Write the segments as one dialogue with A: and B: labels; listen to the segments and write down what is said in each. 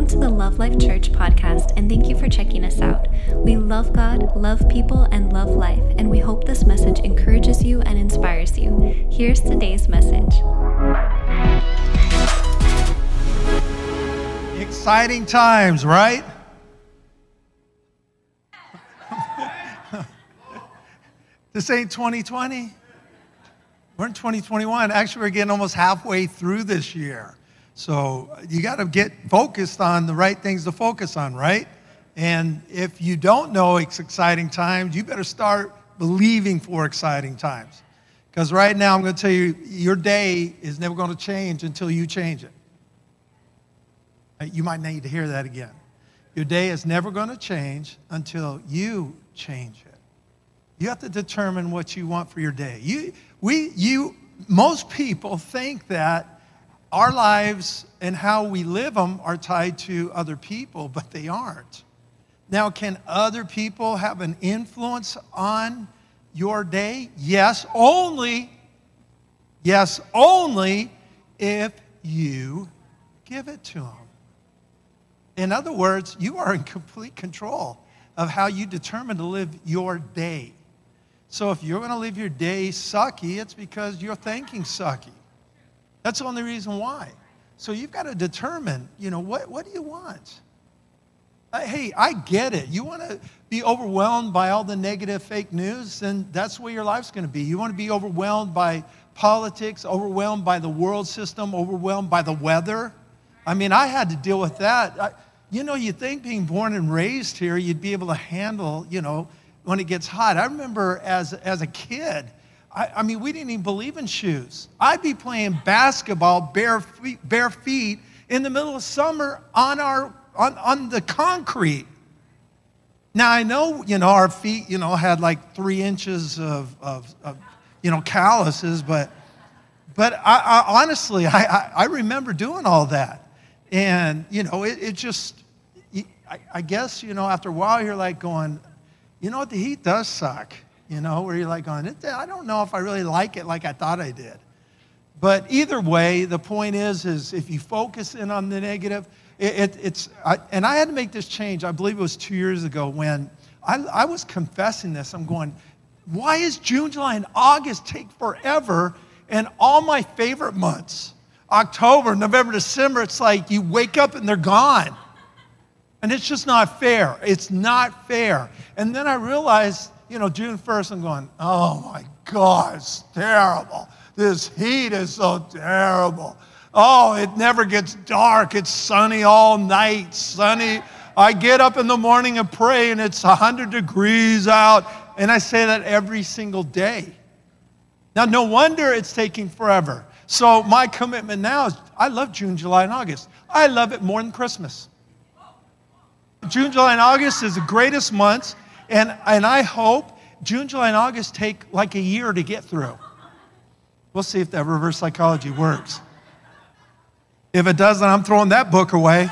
A: Welcome to the Love Life Church podcast, and thank you for checking us out. We love God, love people, and love life, and we hope this message encourages you and inspires you. Here's today's message.
B: Exciting times, right? this ain't 2020. We're in 2021. Actually, we're getting almost halfway through this year. So you got to get focused on the right things to focus on, right? And if you don't know it's exciting times, you better start believing for exciting times. Because right now, I'm going to tell you, your day is never going to change until you change it. You might need to hear that again. Your day is never going to change until you change it. You have to determine what you want for your day. You, we, you, most people think that our lives and how we live them are tied to other people, but they aren't. Now, can other people have an influence on your day? Yes, only, yes, only if you give it to them. In other words, you are in complete control of how you determine to live your day. So if you're going to live your day sucky, it's because you're thinking sucky. That's the only reason why. So you've got to determine, you know, what, what do you want? Hey, I get it. You want to be overwhelmed by all the negative fake news, then that's where your life's going to be. You want to be overwhelmed by politics, overwhelmed by the world system, overwhelmed by the weather. I mean, I had to deal with that. I, you know, you think being born and raised here, you'd be able to handle, you know, when it gets hot. I remember as, as a kid, I, I mean, we didn't even believe in shoes. I'd be playing basketball bare feet, bare feet in the middle of summer on, our, on, on the concrete. Now, I know, you know, our feet, you know, had like three inches of, of, of you know, calluses, but, but I, I honestly, I, I, remember doing all that. And, you know, it, it just, I, I guess, you know, after a while, you're like going, you know what, the heat does suck, you know, where you're like going, I don't know if I really like it like I thought I did. But either way, the point is, is if you focus in on the negative, it, it, it's, I, and I had to make this change, I believe it was two years ago when I, I was confessing this. I'm going, why is June, July, and August take forever and all my favorite months, October, November, December, it's like you wake up and they're gone. And it's just not fair. It's not fair. And then I realized, you know, June 1st, I'm going, oh my God, it's terrible. This heat is so terrible. Oh, it never gets dark. It's sunny all night, sunny. I get up in the morning and pray, and it's 100 degrees out. And I say that every single day. Now, no wonder it's taking forever. So, my commitment now is I love June, July, and August. I love it more than Christmas. June, July, and August is the greatest months, and, and I hope June, July, and August take like a year to get through. We'll see if that reverse psychology works. If it doesn't, I'm throwing that book away.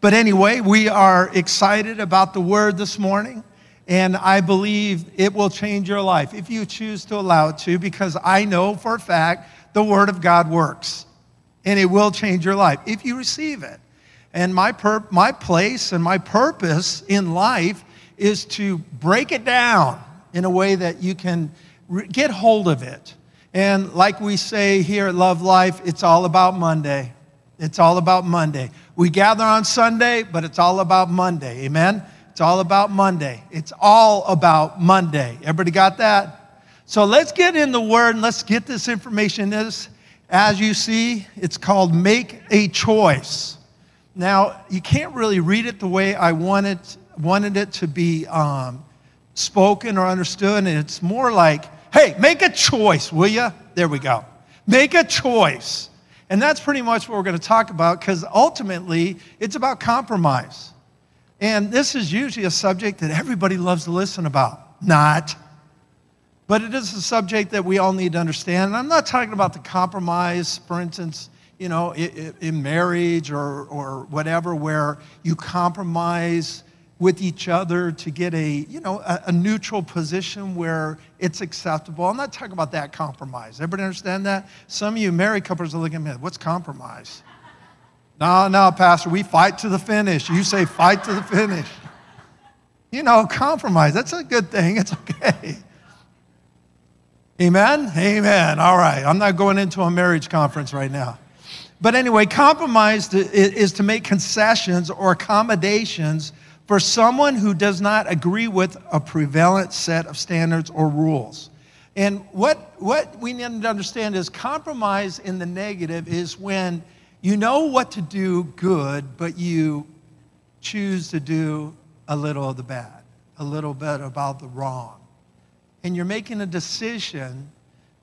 B: But anyway, we are excited about the word this morning, and I believe it will change your life if you choose to allow it to, because I know for a fact the word of God works, and it will change your life if you receive it. And my, pur- my place and my purpose in life is to break it down in a way that you can re- get hold of it. And like we say here at Love Life, it's all about Monday. It's all about Monday. We gather on Sunday, but it's all about Monday. Amen? It's all about Monday. It's all about Monday. Everybody got that? So let's get in the Word and let's get this information. This, as you see, it's called Make a Choice. Now, you can't really read it the way I wanted, wanted it to be um, spoken or understood. And it's more like, hey, make a choice, will you? There we go. Make a choice. And that's pretty much what we're going to talk about because ultimately it's about compromise. And this is usually a subject that everybody loves to listen about. Not. But it is a subject that we all need to understand. And I'm not talking about the compromise, for instance, you know, in marriage or, or whatever, where you compromise with each other to get a, you know, a, a, neutral position where it's acceptable. I'm not talking about that compromise. Everybody understand that? Some of you married couples are looking at me, what's compromise? No, no, Pastor, we fight to the finish. You say fight to the finish. You know, compromise, that's a good thing. It's okay. Amen? Amen. All right. I'm not going into a marriage conference right now. But anyway, compromise is to make concessions or accommodations for someone who does not agree with a prevalent set of standards or rules. And what, what we need to understand is compromise in the negative is when you know what to do good, but you choose to do a little of the bad, a little bit about the wrong. And you're making a decision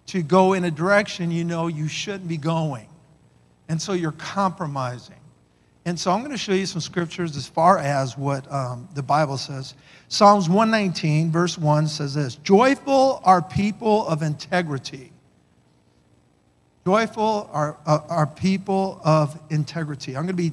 B: to go in a direction you know you shouldn't be going. And so you're compromising. And so I'm going to show you some scriptures as far as what um, the Bible says. Psalms 119, verse 1 says this Joyful are people of integrity. Joyful are, uh, are people of integrity. I'm going to be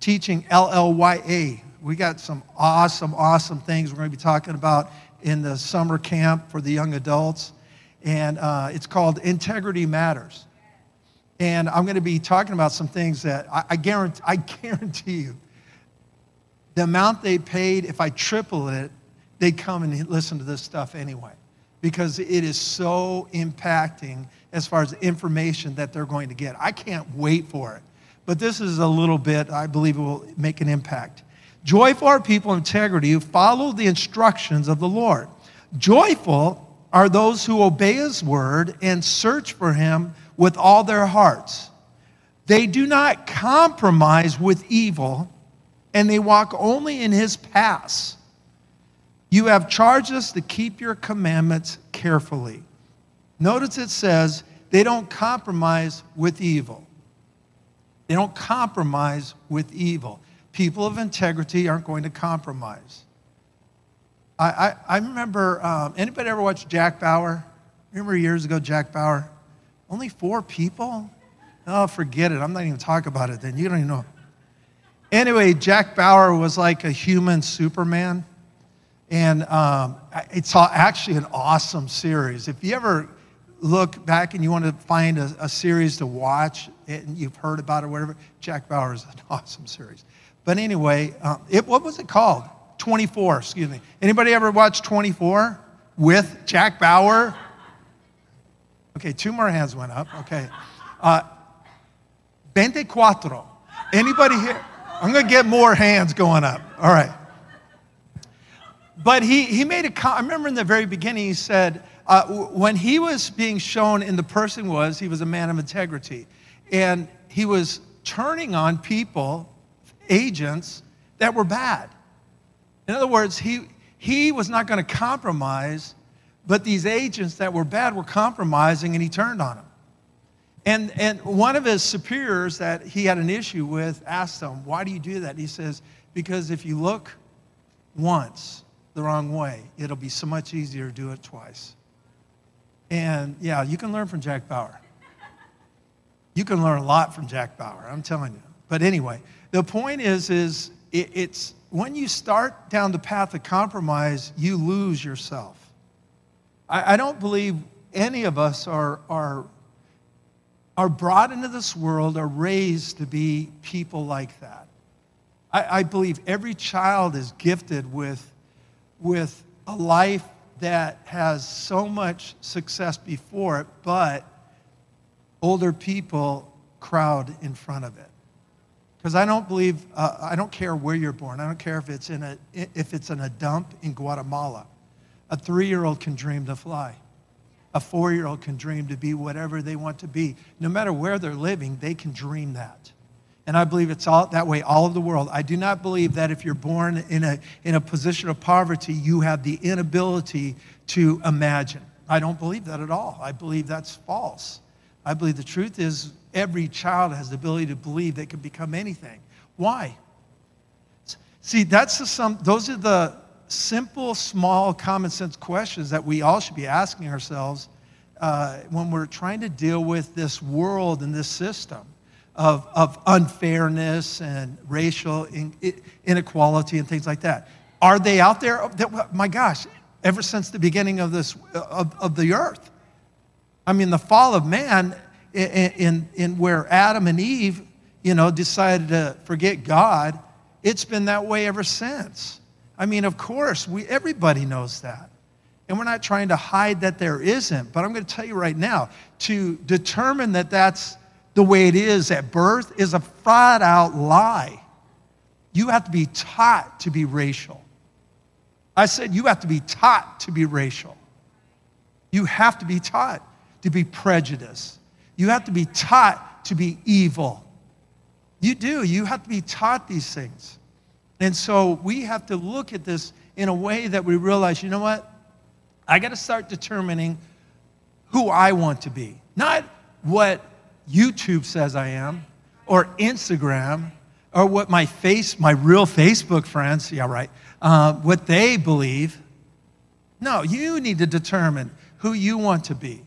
B: teaching LLYA. We got some awesome, awesome things we're going to be talking about in the summer camp for the young adults. And uh, it's called Integrity Matters. And I'm going to be talking about some things that I, I, guarantee, I guarantee you, the amount they paid, if I triple it, they'd come and listen to this stuff anyway. Because it is so impacting as far as information that they're going to get. I can't wait for it. But this is a little bit, I believe it will make an impact. Joyful are people integrity who follow the instructions of the Lord. Joyful are those who obey his word and search for him with all their hearts. They do not compromise with evil, and they walk only in his paths. You have charged us to keep your commandments carefully. Notice it says they don't compromise with evil. They don't compromise with evil. People of integrity aren't going to compromise. I, I, I remember, um, anybody ever watch Jack Bauer? Remember years ago, Jack Bauer? Only four people? Oh, forget it. I'm not even talking about it then. You don't even know. Anyway, Jack Bauer was like a human Superman. And um, it's actually an awesome series. If you ever look back and you want to find a, a series to watch and you've heard about it or whatever, Jack Bauer is an awesome series. But anyway, um, it, what was it called? 24, excuse me. Anybody ever watch 24 with Jack Bauer? Okay, two more hands went up. Okay. Uh, 24. Anybody here? I'm going to get more hands going up. All right. But he, he made a, I remember in the very beginning, he said, uh, when he was being shown in the person was, he was a man of integrity. And he was turning on people, agents, that were bad. In other words, he, he was not going to compromise but these agents that were bad were compromising and he turned on them. And, and one of his superiors that he had an issue with asked him, Why do you do that? And he says, Because if you look once the wrong way, it'll be so much easier to do it twice. And yeah, you can learn from Jack Bauer. You can learn a lot from Jack Bauer, I'm telling you. But anyway, the point is, is it, it's when you start down the path of compromise, you lose yourself. I, I don't believe any of us are, are, are brought into this world, are raised to be people like that. I, I believe every child is gifted with, with a life that has so much success before it, but older people crowd in front of it. Because I don't believe, uh, I don't care where you're born. I don't care if it's in a, if it's in a dump in Guatemala. A three year old can dream to fly. A four year old can dream to be whatever they want to be. No matter where they're living, they can dream that. And I believe it's all that way all over the world. I do not believe that if you're born in a, in a position of poverty, you have the inability to imagine. I don't believe that at all. I believe that's false. I believe the truth is every child has the ability to believe they can become anything. Why? See, that's the some, those are the simple, small, common sense questions that we all should be asking ourselves uh, when we're trying to deal with this world and this system of, of unfairness and racial in, inequality and things like that. Are they out there? My gosh, ever since the beginning of, this, of, of the earth. I mean, the fall of man in, in, in where Adam and Eve, you know, decided to forget God, it's been that way ever since. I mean, of course, we, everybody knows that. And we're not trying to hide that there isn't, but I'm going to tell you right now to determine that that's the way it is at birth is a flat out lie. You have to be taught to be racial. I said you have to be taught to be racial. You have to be taught to be prejudiced. You have to be taught to be evil. You do. You have to be taught these things. And so we have to look at this in a way that we realize, you know what? I got to start determining who I want to be, not what YouTube says I am or Instagram or what my face, my real Facebook friends, yeah, right, uh, what they believe. No, you need to determine who you want to be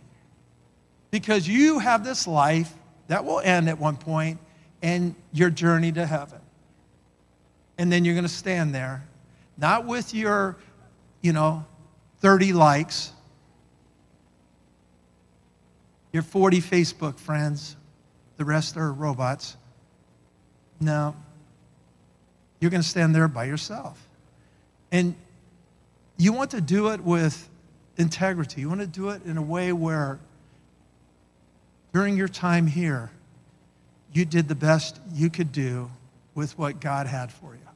B: because you have this life that will end at one point and your journey to heaven. And then you're going to stand there, not with your, you know, 30 likes, your 40 Facebook friends, the rest are robots. No. You're going to stand there by yourself. And you want to do it with integrity. You want to do it in a way where during your time here, you did the best you could do with what God had for you.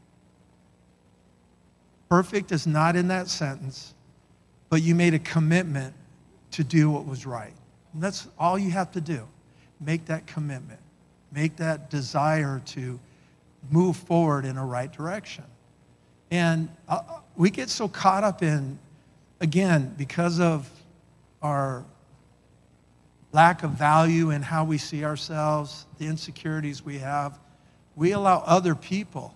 B: Perfect is not in that sentence, but you made a commitment to do what was right. And that's all you have to do. Make that commitment. Make that desire to move forward in a right direction. And uh, we get so caught up in, again, because of our lack of value in how we see ourselves, the insecurities we have, we allow other people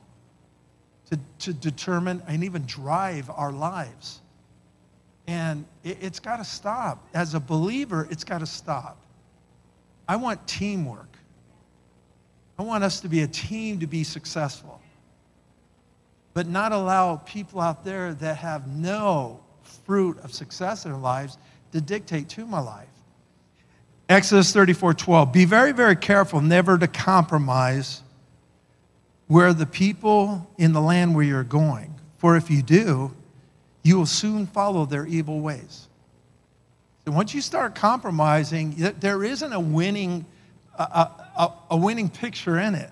B: to, to determine and even drive our lives. And it, has got to stop. As a believer, it's got to stop. I want teamwork. I want us to be a team to be successful, but not allow people out there that have no fruit of success in their lives to dictate to my life. Exodus 34 12. Be very, very careful never to compromise where the people in the land where you're going. For if you do, you will soon follow their evil ways. So once you start compromising, there isn't a winning, a, a, a winning picture in it.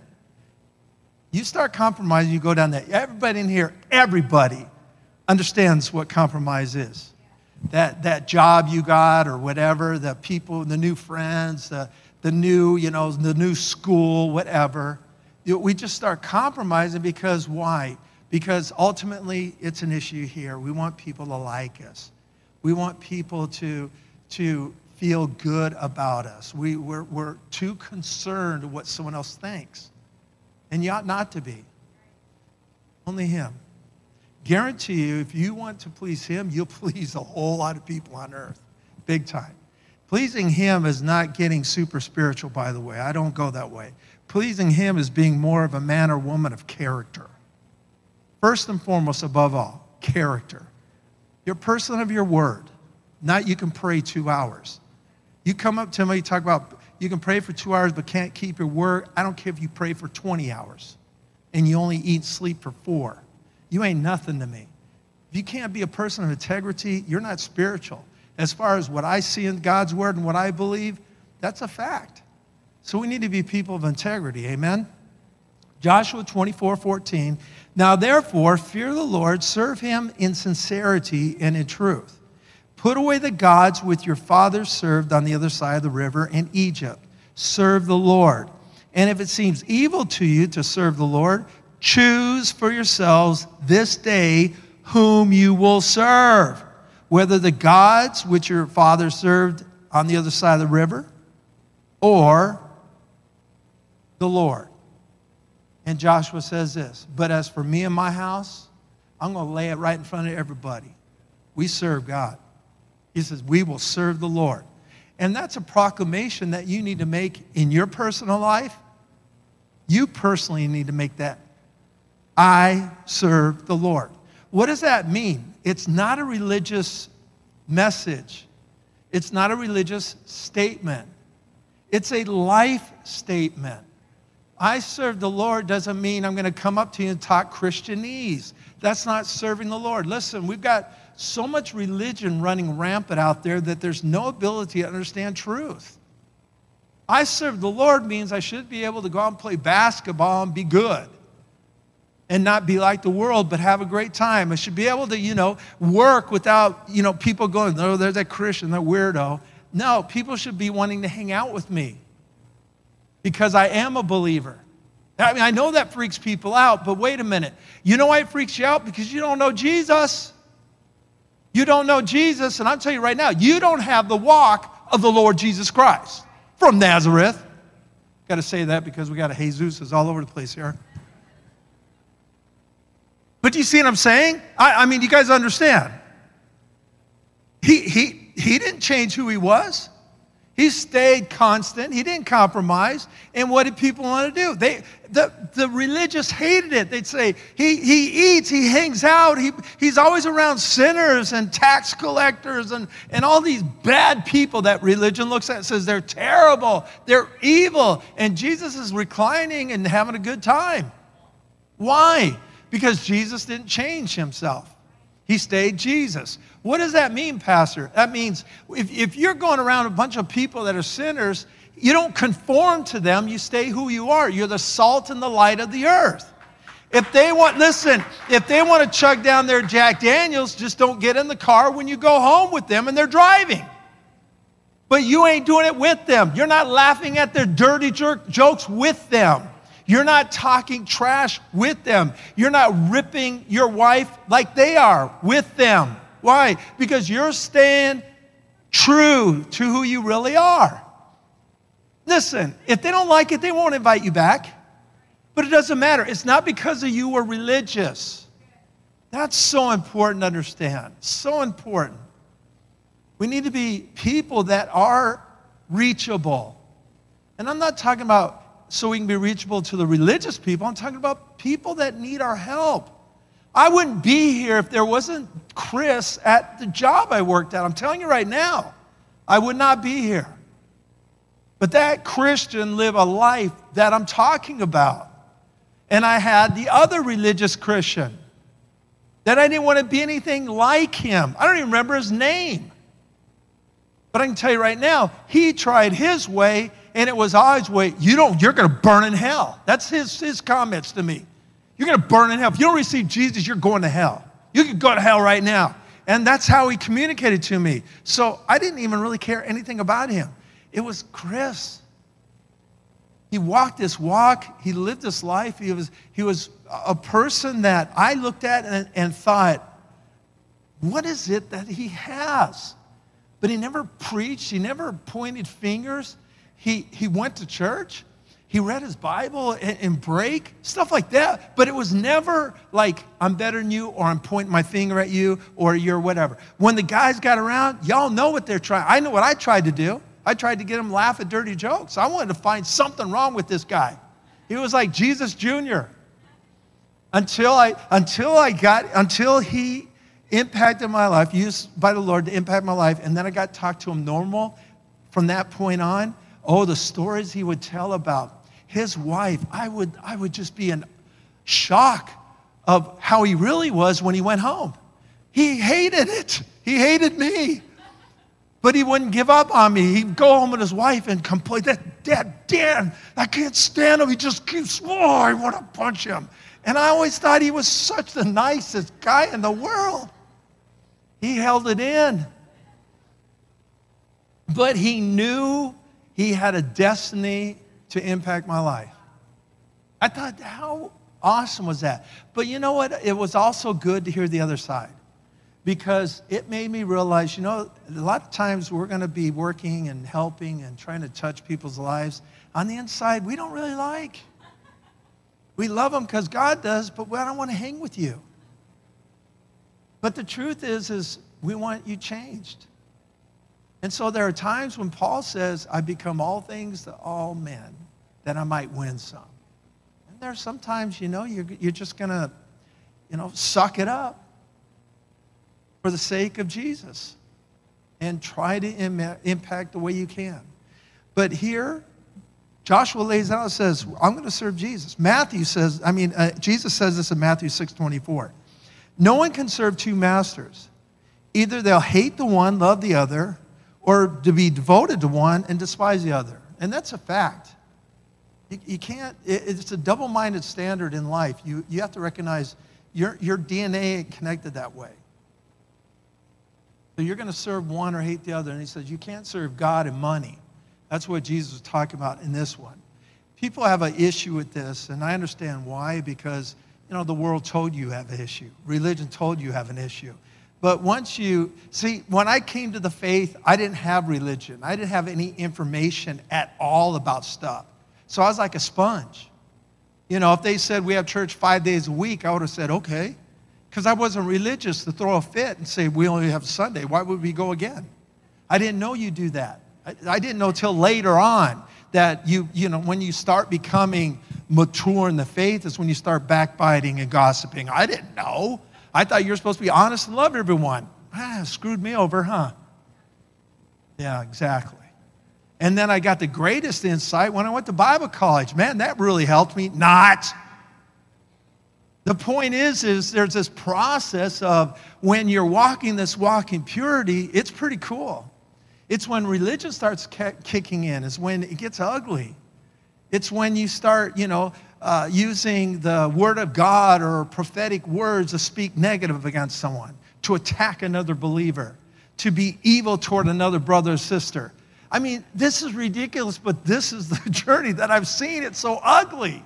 B: You start compromising, you go down there. Everybody in here, everybody understands what compromise is that, that job you got or whatever, the people, the new friends, the, the new, you know, the new school, whatever. We just start compromising because why? Because ultimately it's an issue here. We want people to like us. We want people to, to feel good about us. We, we're, we're too concerned what someone else thinks. And you ought not to be. Only Him guarantee you, if you want to please Him, you'll please a whole lot of people on earth, big time. Pleasing Him is not getting super spiritual, by the way. I don't go that way. Pleasing Him is being more of a man or woman of character. First and foremost, above all, character. You're a person of your word, not you can pray two hours. You come up to me, you talk about you can pray for two hours but can't keep your word. I don't care if you pray for 20 hours and you only eat and sleep for four. You ain't nothing to me. If you can't be a person of integrity, you're not spiritual. As far as what I see in God's word and what I believe, that's a fact. So we need to be people of integrity. Amen? Joshua 24, 14. Now therefore, fear the Lord, serve him in sincerity and in truth. Put away the gods which your fathers served on the other side of the river in Egypt. Serve the Lord. And if it seems evil to you to serve the Lord, Choose for yourselves this day whom you will serve, whether the gods which your fathers served on the other side of the river or the Lord. And Joshua says this But as for me and my house, I'm going to lay it right in front of everybody. We serve God. He says, We will serve the Lord. And that's a proclamation that you need to make in your personal life. You personally need to make that I serve the Lord. What does that mean? It's not a religious message, it's not a religious statement, it's a life statement. I serve the Lord doesn't mean I'm going to come up to you and talk Christianese. That's not serving the Lord. Listen, we've got so much religion running rampant out there that there's no ability to understand truth. I serve the Lord means I should be able to go out and play basketball and be good and not be like the world, but have a great time. I should be able to, you know, work without, you know, people going, oh, there's that Christian, that weirdo. No, people should be wanting to hang out with me because I am a believer. I mean, I know that freaks people out, but wait a minute. You know why it freaks you out? Because you don't know Jesus. You don't know Jesus, and I'll tell you right now, you don't have the walk of the Lord Jesus Christ from Nazareth. Got to say that because we got a Jesus all over the place here. But do you see what I'm saying? I, I mean, you guys understand. He, he, he didn't change who he was. He stayed constant. He didn't compromise. And what did people want to do? They, the, the religious hated it. They'd say, he, he eats, he hangs out, he, he's always around sinners and tax collectors and, and all these bad people that religion looks at and says they're terrible, they're evil. And Jesus is reclining and having a good time. Why? Because Jesus didn't change himself. He stayed Jesus. What does that mean, Pastor? That means if, if you're going around a bunch of people that are sinners, you don't conform to them, you stay who you are. You're the salt and the light of the earth. If they want, listen, if they want to chug down their Jack Daniels, just don't get in the car when you go home with them and they're driving. But you ain't doing it with them. You're not laughing at their dirty jerk jokes with them. You're not talking trash with them. You're not ripping your wife like they are with them. Why? Because you're staying true to who you really are. Listen, if they don't like it, they won't invite you back. But it doesn't matter. It's not because of you were religious. That's so important to understand. So important. We need to be people that are reachable. And I'm not talking about so we can be reachable to the religious people. I'm talking about people that need our help. I wouldn't be here if there wasn't Chris at the job I worked at. I'm telling you right now, I would not be here. But that Christian lived a life that I'm talking about. And I had the other religious Christian that I didn't want to be anything like him. I don't even remember his name. But I can tell you right now, he tried his way and it was I's way, you don't, you're going to burn in hell. That's his, his comments to me. You're going to burn in hell. If you don't receive Jesus, you're going to hell. You could go to hell right now. And that's how he communicated to me. So I didn't even really care anything about him. It was Chris. He walked this walk. He lived this life. He was, he was a person that I looked at and, and thought, what is it that he has? But he never preached. He never pointed fingers. He, he went to church, he read his Bible and, and break, stuff like that. But it was never like, I'm better than you, or I'm pointing my finger at you, or you're whatever. When the guys got around, y'all know what they're trying. I know what I tried to do. I tried to get him laugh at dirty jokes. I wanted to find something wrong with this guy. He was like Jesus Jr. Until I, until I got, until he impacted my life, used by the Lord to impact my life, and then I got talked to him normal from that point on. Oh, the stories he would tell about his wife. I would, I would just be in shock of how he really was when he went home. He hated it. He hated me. But he wouldn't give up on me. He'd go home with his wife and complain, that dad, Dan, I can't stand him. He just keeps, oh, I want to punch him. And I always thought he was such the nicest guy in the world. He held it in. But he knew he had a destiny to impact my life. I thought, how awesome was that? But you know what? It was also good to hear the other side because it made me realize, you know, a lot of times we're going to be working and helping and trying to touch people's lives. On the inside, we don't really like. We love them because God does, but I don't want to hang with you. But the truth is, is we want you changed. And so there are times when Paul says, I become all things to all men that I might win some. And there's sometimes, you know, you're, you're just going to, you know, suck it up for the sake of Jesus and try to Im- impact the way you can. But here, Joshua lays out and says, I'm going to serve Jesus. Matthew says, I mean, uh, Jesus says this in Matthew 6 24. No one can serve two masters. Either they'll hate the one, love the other, or to be devoted to one and despise the other. And that's a fact. You, you can't, it, it's a double minded standard in life. You, you have to recognize your, your DNA connected that way. So you're going to serve one or hate the other. And he says, you can't serve God and money. That's what Jesus was talking about in this one. People have an issue with this, and I understand why, because you know the world told you you have an issue. Religion told you you have an issue. But once you see, when I came to the faith, I didn't have religion. I didn't have any information at all about stuff. So I was like a sponge. You know, if they said we have church five days a week, I would have said, okay. Because I wasn't religious to throw a fit and say, we only have Sunday. Why would we go again? I didn't know you do that. I, I didn't know till later on that you, you know, when you start becoming mature in the faith is when you start backbiting and gossiping. I didn't know. I thought you were supposed to be honest and love everyone. Ah, screwed me over, huh? Yeah, exactly. And then I got the greatest insight when I went to Bible college. Man, that really helped me. Not. The point is, is there's this process of when you're walking this walk in purity, it's pretty cool. It's when religion starts kicking in, is when it gets ugly. It's when you start, you know, uh, using the word of God or prophetic words to speak negative against someone, to attack another believer, to be evil toward another brother or sister. I mean, this is ridiculous, but this is the journey that I've seen. It's so ugly.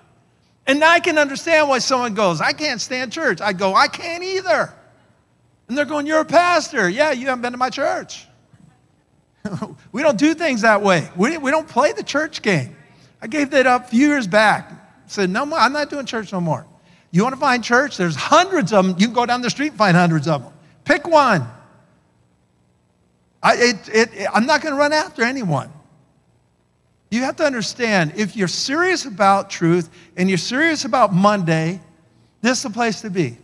B: And I can understand why someone goes, I can't stand church. I go, I can't either. And they're going, You're a pastor. Yeah, you haven't been to my church. we don't do things that way. We, we don't play the church game. I gave that up a few years back said, No more, I'm not doing church no more. You want to find church? There's hundreds of them. You can go down the street and find hundreds of them. Pick one. I, it, it, I'm not going to run after anyone. You have to understand if you're serious about truth and you're serious about Monday, this is the place to be.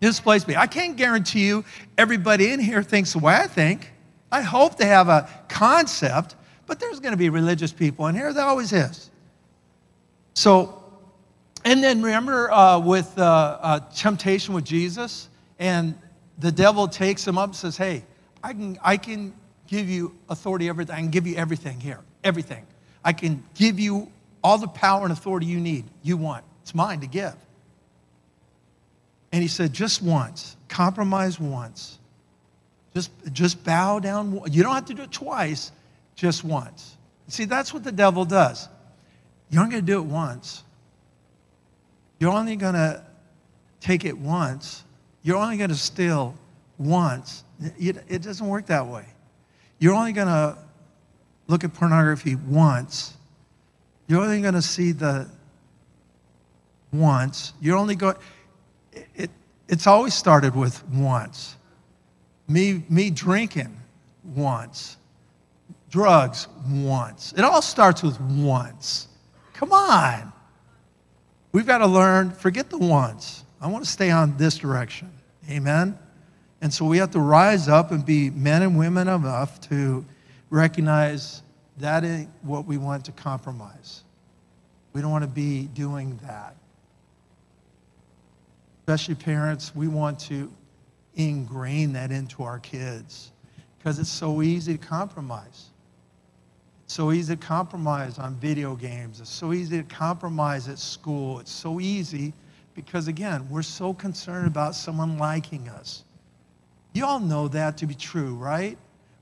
B: This place to be. I can't guarantee you everybody in here thinks the way I think. I hope they have a concept, but there's going to be religious people in here. There always is. So, and then remember uh, with uh, uh, temptation with Jesus, and the devil takes him up and says, Hey, I can, I can give you authority, everything. I can give you everything here, everything. I can give you all the power and authority you need, you want. It's mine to give. And he said, just once, compromise once. Just, just bow down. You don't have to do it twice, just once. See, that's what the devil does. You're only going to do it once. You're only going to take it once. You're only going to steal once. It, doesn't work that way. You're only going to look at pornography once. You're only going to see the once. You're only going, it, it, it's always started with once. Me, me drinking once. Drugs once. It all starts with once. Come on. We've got to learn, forget the once. I want to stay on this direction. Amen? And so we have to rise up and be men and women enough to recognize that ain't what we want to compromise. We don't want to be doing that. Especially parents, we want to ingrain that into our kids because it's so easy to compromise It's so easy to compromise on video games. It's so easy to compromise at school. It's so easy because, again, we're so concerned about someone liking us. You all know that to be true, right?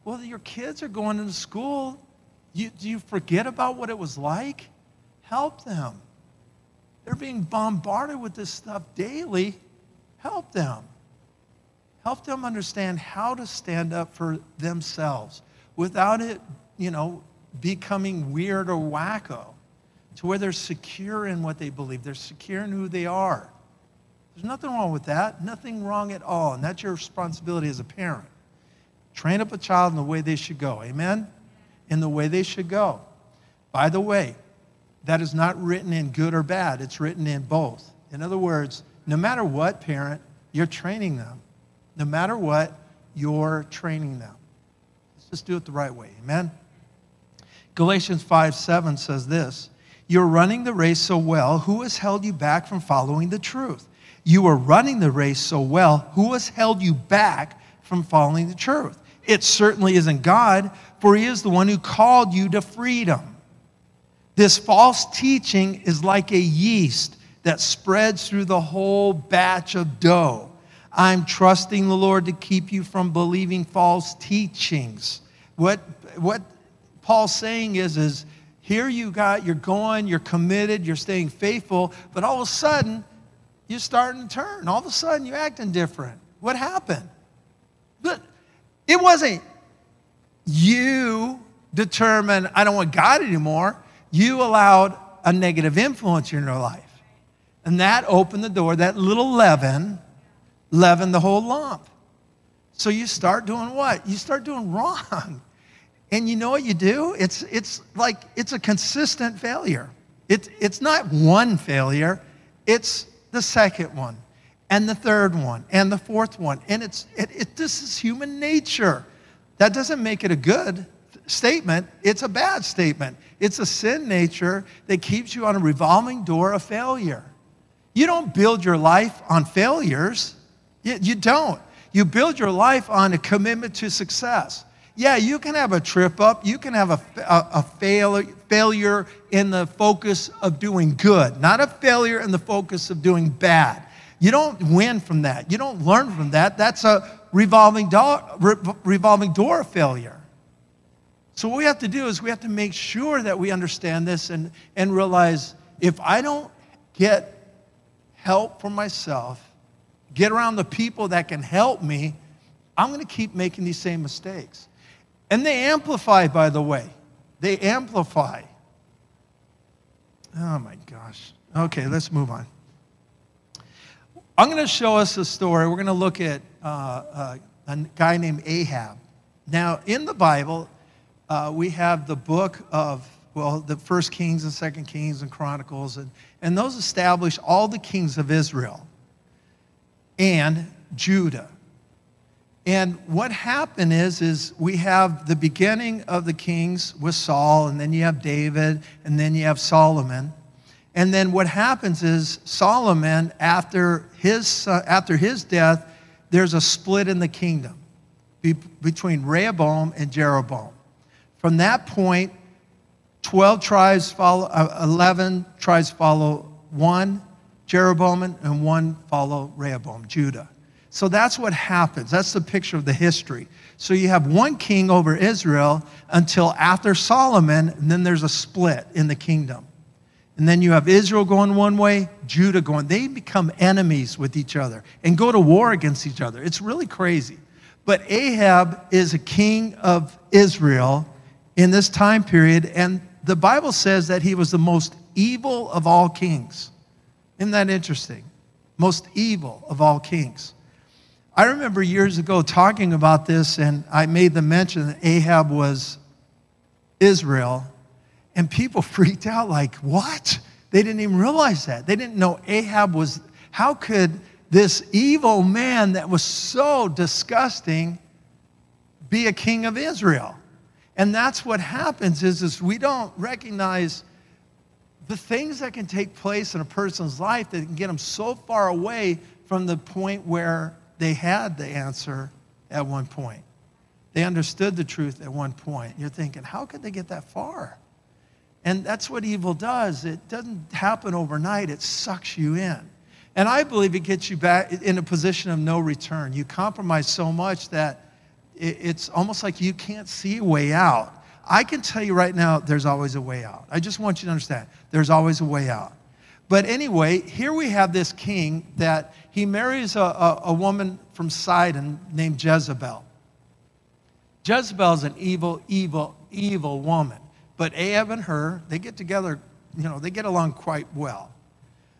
B: Well, your kids are going into school. You, do you forget about what it was like? Help them. They're being bombarded with this stuff daily. Help them. Help them understand how to stand up for themselves without it, you know, becoming weird or wacko to where they're secure in what they believe. They're secure in who they are. There's nothing wrong with that. Nothing wrong at all. And that's your responsibility as a parent. Train up a child in the way they should go. Amen? In the way they should go. By the way, that is not written in good or bad, it's written in both. In other words, no matter what, parent, you're training them. No matter what, you're training them. Let's just do it the right way. Amen? Galatians 5 7 says this You're running the race so well, who has held you back from following the truth? You are running the race so well, who has held you back from following the truth? It certainly isn't God, for He is the one who called you to freedom. This false teaching is like a yeast that spreads through the whole batch of dough. I'm trusting the Lord to keep you from believing false teachings. What, what Paul's saying is, is here you got, you're going, you're committed, you're staying faithful, but all of a sudden, you're starting to turn. All of a sudden, you're acting different. What happened? But it wasn't you determined, I don't want God anymore. You allowed a negative influence in your life. And that opened the door, that little leaven leavened the whole lump. So you start doing what? You start doing wrong. And you know what you do? It's, it's like it's a consistent failure. It's, it's not one failure, it's the second one, and the third one, and the fourth one. And it's, it, it, this is human nature. That doesn't make it a good statement, it's a bad statement. It's a sin nature that keeps you on a revolving door of failure. You don't build your life on failures. You, you don't. You build your life on a commitment to success. Yeah, you can have a trip up, you can have a, a, a fail, failure in the focus of doing good, not a failure in the focus of doing bad. You don't win from that. You don't learn from that. That's a revolving door, revolving door failure. So, what we have to do is we have to make sure that we understand this and, and realize if I don't get help for myself, get around the people that can help me, I'm going to keep making these same mistakes. And they amplify, by the way. They amplify. Oh my gosh. Okay, let's move on. I'm going to show us a story. We're going to look at uh, uh, a guy named Ahab. Now, in the Bible, uh, we have the book of, well, the first Kings and second Kings and Chronicles, and, and those establish all the kings of Israel and Judah. And what happened is, is we have the beginning of the kings with Saul, and then you have David, and then you have Solomon. And then what happens is Solomon, after his, uh, after his death, there's a split in the kingdom be- between Rehoboam and Jeroboam. From that point, 12 tribes follow, uh, 11 tribes follow one Jeroboam, and one follow Rehoboam, Judah. So that's what happens. That's the picture of the history. So you have one king over Israel until after Solomon, and then there's a split in the kingdom. And then you have Israel going one way, Judah going. They become enemies with each other and go to war against each other. It's really crazy. But Ahab is a king of Israel in this time period, and the Bible says that he was the most evil of all kings. Isn't that interesting? Most evil of all kings. I remember years ago talking about this, and I made the mention that Ahab was Israel, and people freaked out like, what? They didn't even realize that. They didn't know Ahab was, how could this evil man that was so disgusting be a king of Israel? And that's what happens is, is we don't recognize the things that can take place in a person's life that can get them so far away from the point where they had the answer at one point. They understood the truth at one point. You're thinking, how could they get that far? And that's what evil does. It doesn't happen overnight, it sucks you in. And I believe it gets you back in a position of no return. You compromise so much that it's almost like you can't see a way out. I can tell you right now, there's always a way out. I just want you to understand, there's always a way out. But anyway, here we have this king that he marries a, a, a woman from Sidon named Jezebel. Jezebel is an evil, evil, evil woman. But Ahab and her, they get together, you know, they get along quite well.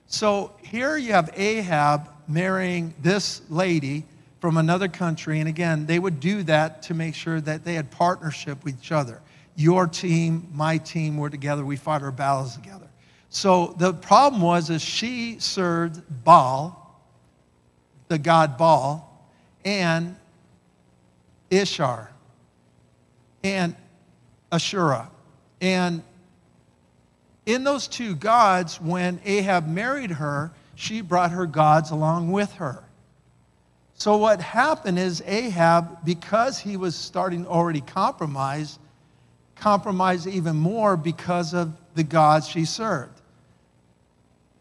B: So here you have Ahab marrying this lady from another country. And again, they would do that to make sure that they had partnership with each other. Your team, my team, we're together. We fought our battles together. So the problem was is she served Baal, the god Baal, and Ishtar, and Asherah. And in those two gods, when Ahab married her, she brought her gods along with her. So what happened is Ahab, because he was starting already compromised, compromised even more because of the gods she served.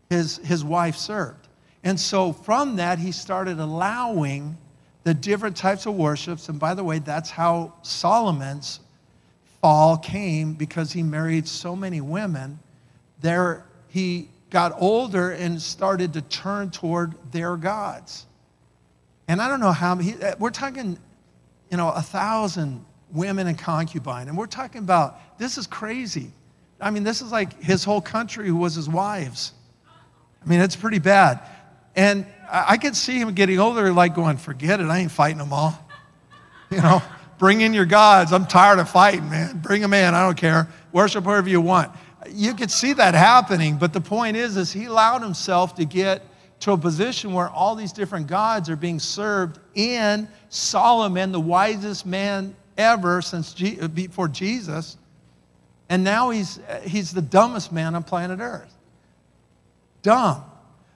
B: His, his wife served. And so from that, he started allowing the different types of worships. And by the way, that's how Solomon's fall came because he married so many women. There, he got older and started to turn toward their gods. And I don't know how many, we're talking, you know, a thousand women and concubine. And we're talking about, this is crazy. I mean, this is like his whole country who was his wives. I mean, it's pretty bad. And I could see him getting older, like going, forget it, I ain't fighting them all. You know, bring in your gods. I'm tired of fighting, man. Bring them in, I don't care. Worship wherever you want. You could see that happening, but the point is, is he allowed himself to get to a position where all these different gods are being served in Solomon, the wisest man ever since before Jesus. And now he's, he's the dumbest man on planet Earth. Dumb.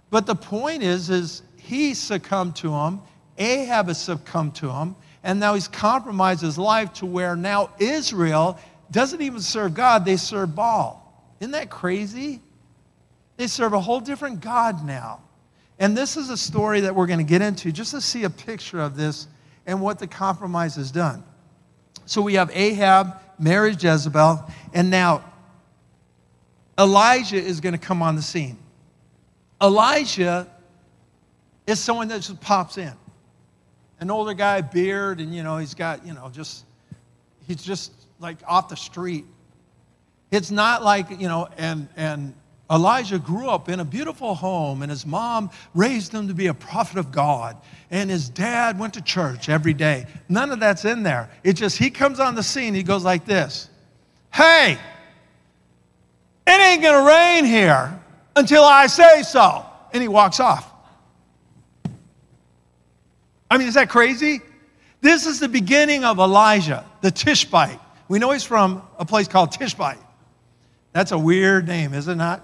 B: But the point is, is he succumbed to him. Ahab has succumbed to him. And now he's compromised his life to where now Israel doesn't even serve God, they serve Baal. Isn't that crazy? They serve a whole different God now. And this is a story that we're going to get into just to see a picture of this and what the compromise has done. So we have Ahab, married Jezebel, and now Elijah is going to come on the scene. Elijah is someone that just pops in. An older guy, beard, and you know, he's got, you know, just, he's just like off the street. It's not like, you know, and, and Elijah grew up in a beautiful home, and his mom raised him to be a prophet of God. And his dad went to church every day. None of that's in there. It's just he comes on the scene, he goes like this Hey, it ain't gonna rain here until I say so. And he walks off. I mean, is that crazy? This is the beginning of Elijah, the Tishbite. We know he's from a place called Tishbite. That's a weird name, is it not?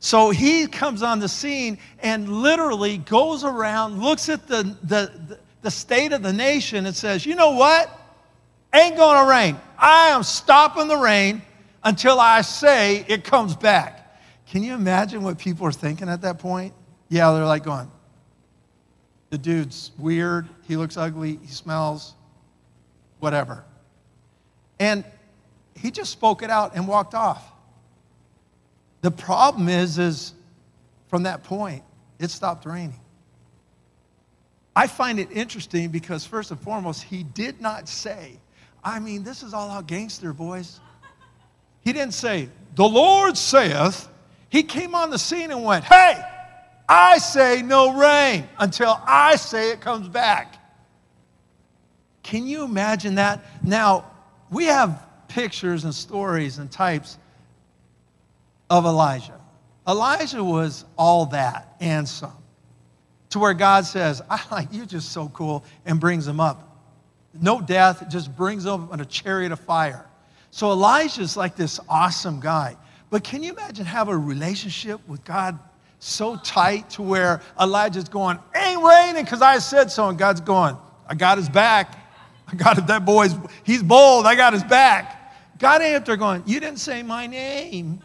B: So he comes on the scene and literally goes around, looks at the, the, the state of the nation and says, You know what? Ain't gonna rain. I am stopping the rain until I say it comes back. Can you imagine what people are thinking at that point? Yeah, they're like going, The dude's weird. He looks ugly. He smells, whatever. And he just spoke it out and walked off. The problem is, is from that point, it stopped raining. I find it interesting because, first and foremost, he did not say, I mean, this is all out gangster, boys. He didn't say, The Lord saith. He came on the scene and went, Hey, I say no rain until I say it comes back. Can you imagine that? Now, we have pictures and stories and types of Elijah. Elijah was all that and some. To where God says, I like you just so cool, and brings him up. No death, just brings him up on a chariot of fire. So Elijah's like this awesome guy. But can you imagine having a relationship with God so tight to where Elijah's going, ain't raining because I said so, and God's going, I got his back. I got it. That boy's, he's bold. I got his back. God ain't up there going, you didn't say my name.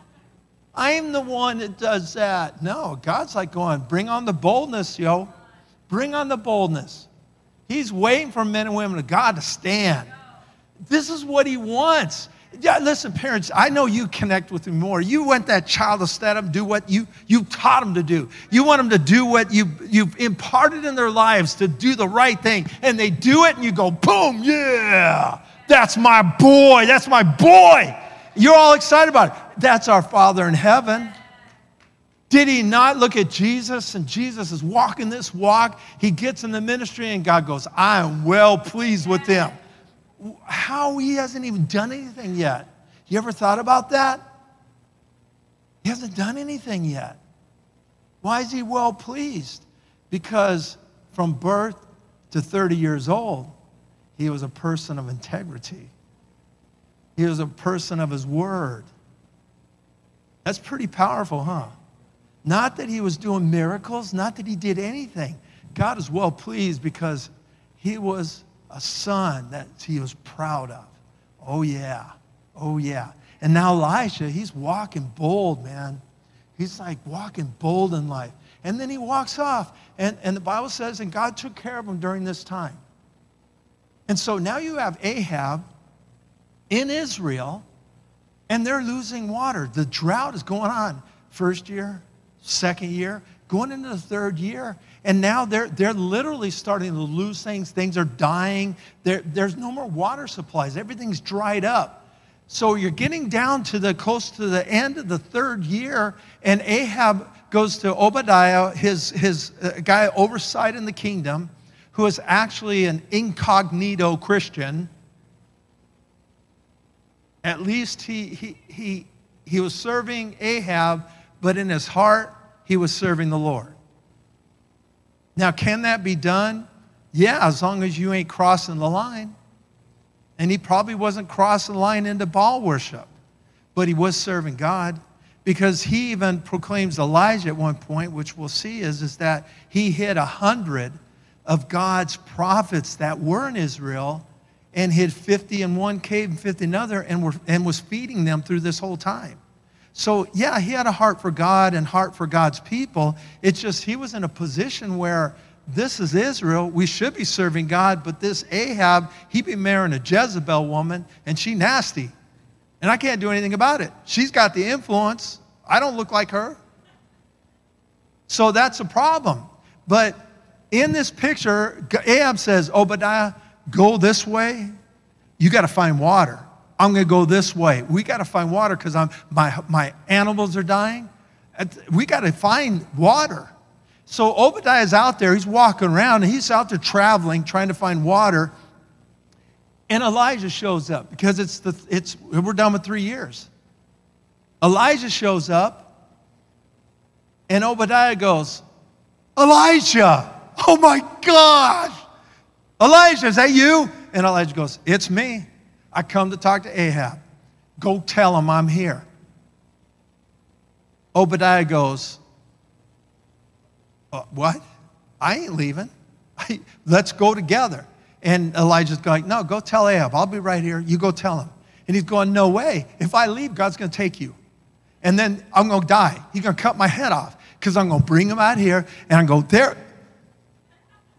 B: I'm the one that does that. No, God's like going, bring on the boldness, yo. Bring on the boldness. He's waiting for men and women of God to stand. This is what he wants. Yeah, listen, parents, I know you connect with me more. You want that child to stand up do what you, you taught them to do. You want them to do what you, you've imparted in their lives to do the right thing. And they do it, and you go, boom, yeah, that's my boy, that's my boy. You're all excited about it. That's our Father in heaven. Did he not look at Jesus and Jesus is walking this walk? He gets in the ministry and God goes, I am well pleased with him. How he hasn't even done anything yet. You ever thought about that? He hasn't done anything yet. Why is he well pleased? Because from birth to 30 years old, he was a person of integrity. He was a person of his word. That's pretty powerful, huh? Not that he was doing miracles, not that he did anything. God is well pleased because he was a son that he was proud of. Oh, yeah. Oh, yeah. And now Elisha, he's walking bold, man. He's like walking bold in life. And then he walks off. And, and the Bible says, and God took care of him during this time. And so now you have Ahab in Israel, and they're losing water. The drought is going on. First year, second year, going into the third year. And now they're, they're literally starting to lose things. Things are dying. There, there's no more water supplies. Everything's dried up. So you're getting down to the close to the end of the third year, and Ahab goes to Obadiah, his, his uh, guy oversight in the kingdom, who is actually an incognito Christian. At least he, he, he, he was serving Ahab, but in his heart, he was serving the Lord. Now, can that be done? Yeah, as long as you ain't crossing the line. And he probably wasn't crossing the line into Baal worship, but he was serving God because he even proclaims Elijah at one point, which we'll see is, is that he hid a hundred of God's prophets that were in Israel and hid 50 in one cave and 50 in another and, were, and was feeding them through this whole time. So, yeah, he had a heart for God and heart for God's people. It's just he was in a position where this is Israel. We should be serving God, but this Ahab, he be marrying a Jezebel woman, and she nasty. And I can't do anything about it. She's got the influence. I don't look like her. So that's a problem. But in this picture, Ahab says, Obadiah, go this way. You got to find water. I'm going to go this way. We got to find water because my, my animals are dying. We got to find water. So Obadiah is out there, he's walking around, and he's out there traveling, trying to find water. And Elijah shows up because it's the, it's, we're done with three years. Elijah shows up, and Obadiah goes, Elijah, oh my gosh. Elijah, is that you? And Elijah goes, It's me. I come to talk to Ahab. Go tell him I'm here. Obadiah goes, uh, what? I ain't leaving. let's go together. And Elijah's going, no, go tell Ahab. I'll be right here. You go tell him. And he's going, no way. If I leave, God's going to take you. And then I'm going to die. He's going to cut my head off because I'm going to bring him out here and I go, there.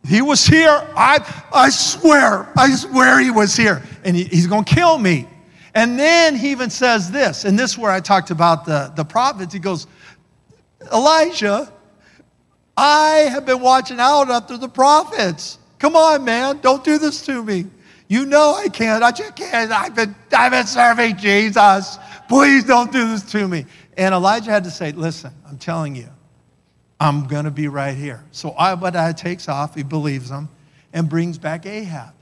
B: He was here. I, I swear, I swear he was here. And he, he's going to kill me. And then he even says this, and this is where I talked about the, the prophets. He goes, Elijah, I have been watching out after the prophets. Come on, man, don't do this to me. You know I can't. I just can't. I've been, I've been serving Jesus. Please don't do this to me. And Elijah had to say, Listen, I'm telling you, I'm going to be right here. So Obadiah takes off, he believes him, and brings back Ahab.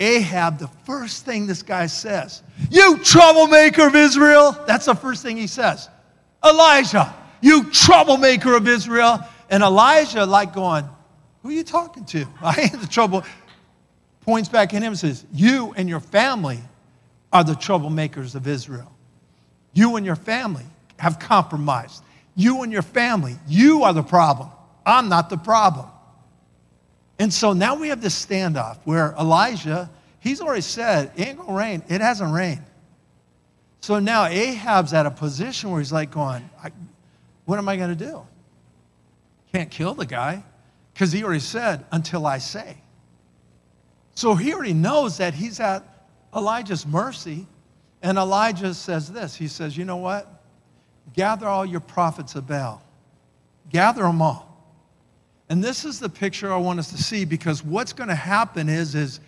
B: Ahab, the first thing this guy says, You troublemaker of Israel. That's the first thing he says. Elijah, you troublemaker of Israel. And Elijah, like going, Who are you talking to? I ain't the trouble. Points back at him and says, You and your family are the troublemakers of Israel. You and your family have compromised. You and your family, you are the problem. I'm not the problem. And so now we have this standoff where Elijah, he's already said, it ain't gonna rain. It hasn't rained. So now Ahab's at a position where he's like going, what am I gonna do? Can't kill the guy because he already said, until I say. So he already knows that he's at Elijah's mercy. And Elijah says this He says, You know what? Gather all your prophets of Baal, gather them all. And this is the picture I want us to see because what's going to happen is, is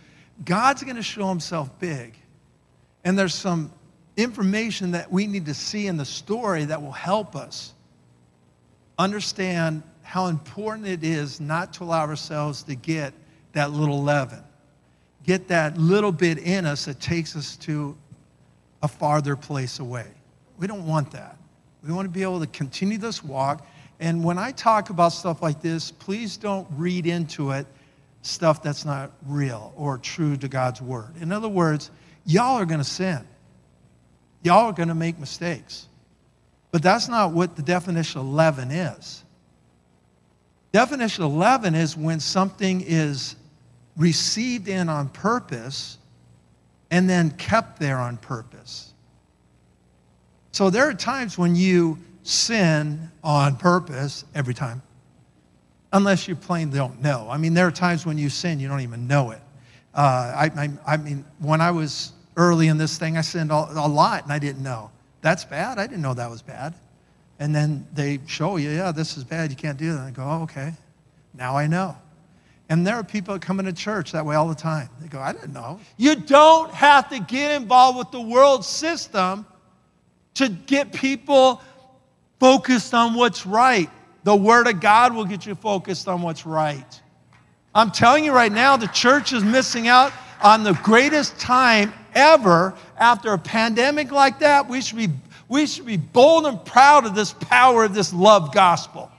B: God's going to show himself big. And there's some information that we need to see in the story that will help us understand how important it is not to allow ourselves to get that little leaven, get that little bit in us that takes us to a farther place away. We don't want that. We want to be able to continue this walk. And when I talk about stuff like this, please don't read into it stuff that's not real or true to God's word. In other words, y'all are going to sin. Y'all are going to make mistakes. But that's not what the definition of leaven is. Definition of leaven is when something is received in on purpose and then kept there on purpose. So there are times when you sin on purpose every time, unless you plain don't know. I mean, there are times when you sin, you don't even know it. Uh, I, I, I, mean, when I was early in this thing, I sinned a, a lot and I didn't know. That's bad. I didn't know that was bad. And then they show you, yeah, this is bad. You can't do that. And I go, oh, okay. Now I know. And there are people that come into church that way all the time. They go, I didn't know. You don't have to get involved with the world system to get people focused on what's right. The Word of God will get you focused on what's right. I'm telling you right now, the church is missing out on the greatest time ever after a pandemic like that. We should be, we should be bold and proud of this power of this love gospel,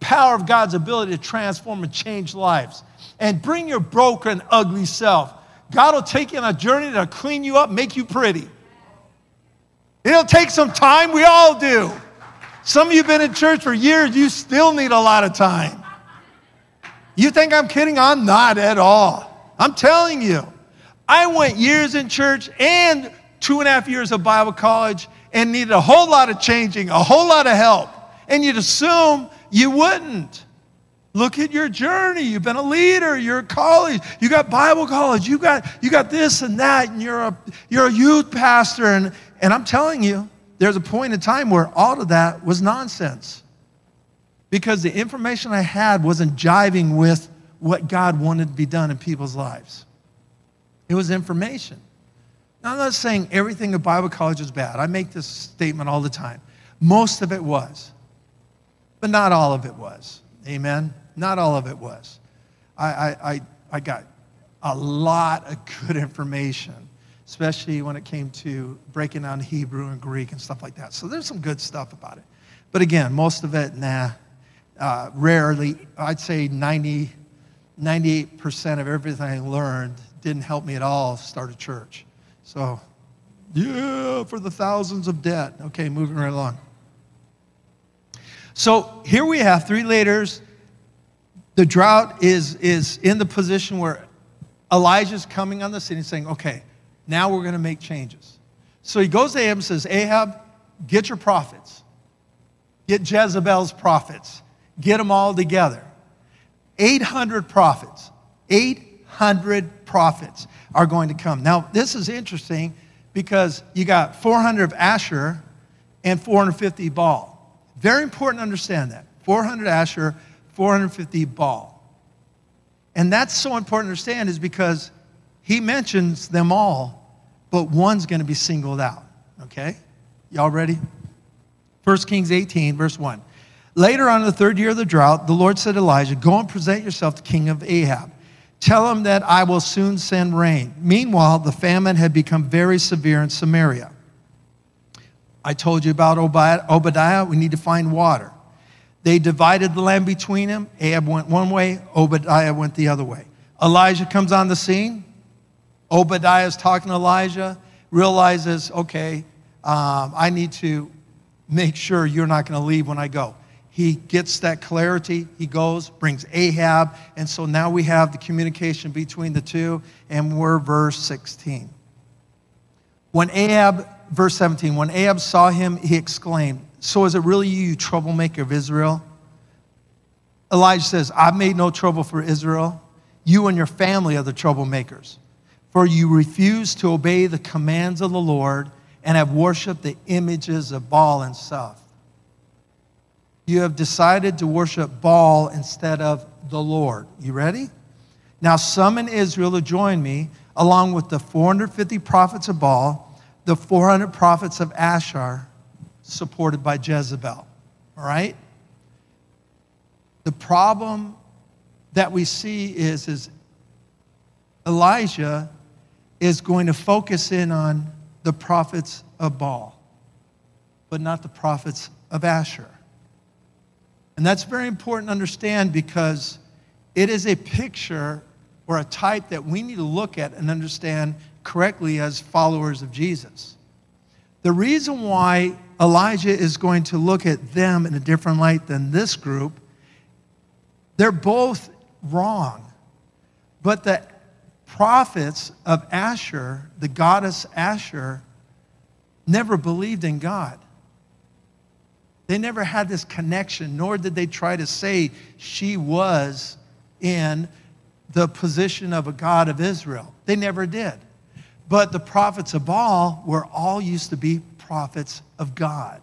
B: power of God's ability to transform and change lives. And bring your broken, ugly self. God will take you on a journey to clean you up, make you pretty. It'll take some time, we all do. Some of you have been in church for years, you still need a lot of time. You think I'm kidding? I'm not at all. I'm telling you. I went years in church and two and a half years of Bible college and needed a whole lot of changing, a whole lot of help. And you'd assume you wouldn't. Look at your journey. You've been a leader. You're a college. You got Bible college. You got, you got this and that. And you're a, you're a youth pastor. And, and I'm telling you, there's a point in time where all of that was nonsense because the information I had wasn't jiving with what God wanted to be done in people's lives. It was information. Now, I'm not saying everything at Bible college is bad. I make this statement all the time. Most of it was, but not all of it was. Amen? Not all of it was. I, I, I, I got a lot of good information, especially when it came to breaking down Hebrew and Greek and stuff like that. So there's some good stuff about it. But again, most of it, nah, uh, rarely, I'd say 90, 98% of everything I learned didn't help me at all start a church. So, yeah, for the thousands of debt. Okay, moving right along. So here we have three leaders. The drought is, is in the position where Elijah's coming on the scene and saying, okay, now we're going to make changes. So he goes to Ahab and says, Ahab, get your prophets. Get Jezebel's prophets. Get them all together. 800 prophets. 800 prophets are going to come. Now, this is interesting because you got 400 of Asherah and 450 Baal. Very important to understand that. 400 Asherah, 450 Baal. And that's so important to understand is because he mentions them all, but one's going to be singled out. Okay? Y'all ready? 1 Kings 18, verse 1. Later on in the third year of the drought, the Lord said to Elijah, Go and present yourself to King of Ahab. Tell him that I will soon send rain. Meanwhile, the famine had become very severe in Samaria. I told you about Obadiah. We need to find water. They divided the land between them. Ahab went one way, Obadiah went the other way. Elijah comes on the scene. Obadiah is talking to Elijah, realizes, okay, um, I need to make sure you're not going to leave when I go. He gets that clarity. He goes, brings Ahab. And so now we have the communication between the two, and we're verse 16. When Ahab, verse 17, when Ahab saw him, he exclaimed, So is it really you, you troublemaker of Israel? Elijah says, I've made no trouble for Israel. You and your family are the troublemakers. For you refuse to obey the commands of the Lord and have worshiped the images of Baal and stuff you have decided to worship Baal instead of the Lord. You ready? Now summon Israel to join me, along with the 450 prophets of Baal, the 400 prophets of Asherah, supported by Jezebel. All right? The problem that we see is, is Elijah is going to focus in on the prophets of Baal, but not the prophets of Asherah. And that's very important to understand because it is a picture or a type that we need to look at and understand correctly as followers of Jesus. The reason why Elijah is going to look at them in a different light than this group, they're both wrong. But the prophets of Asherah, the goddess Asherah, never believed in God. They never had this connection, nor did they try to say she was in the position of a God of Israel. They never did. But the prophets of Baal were all used to be prophets of God.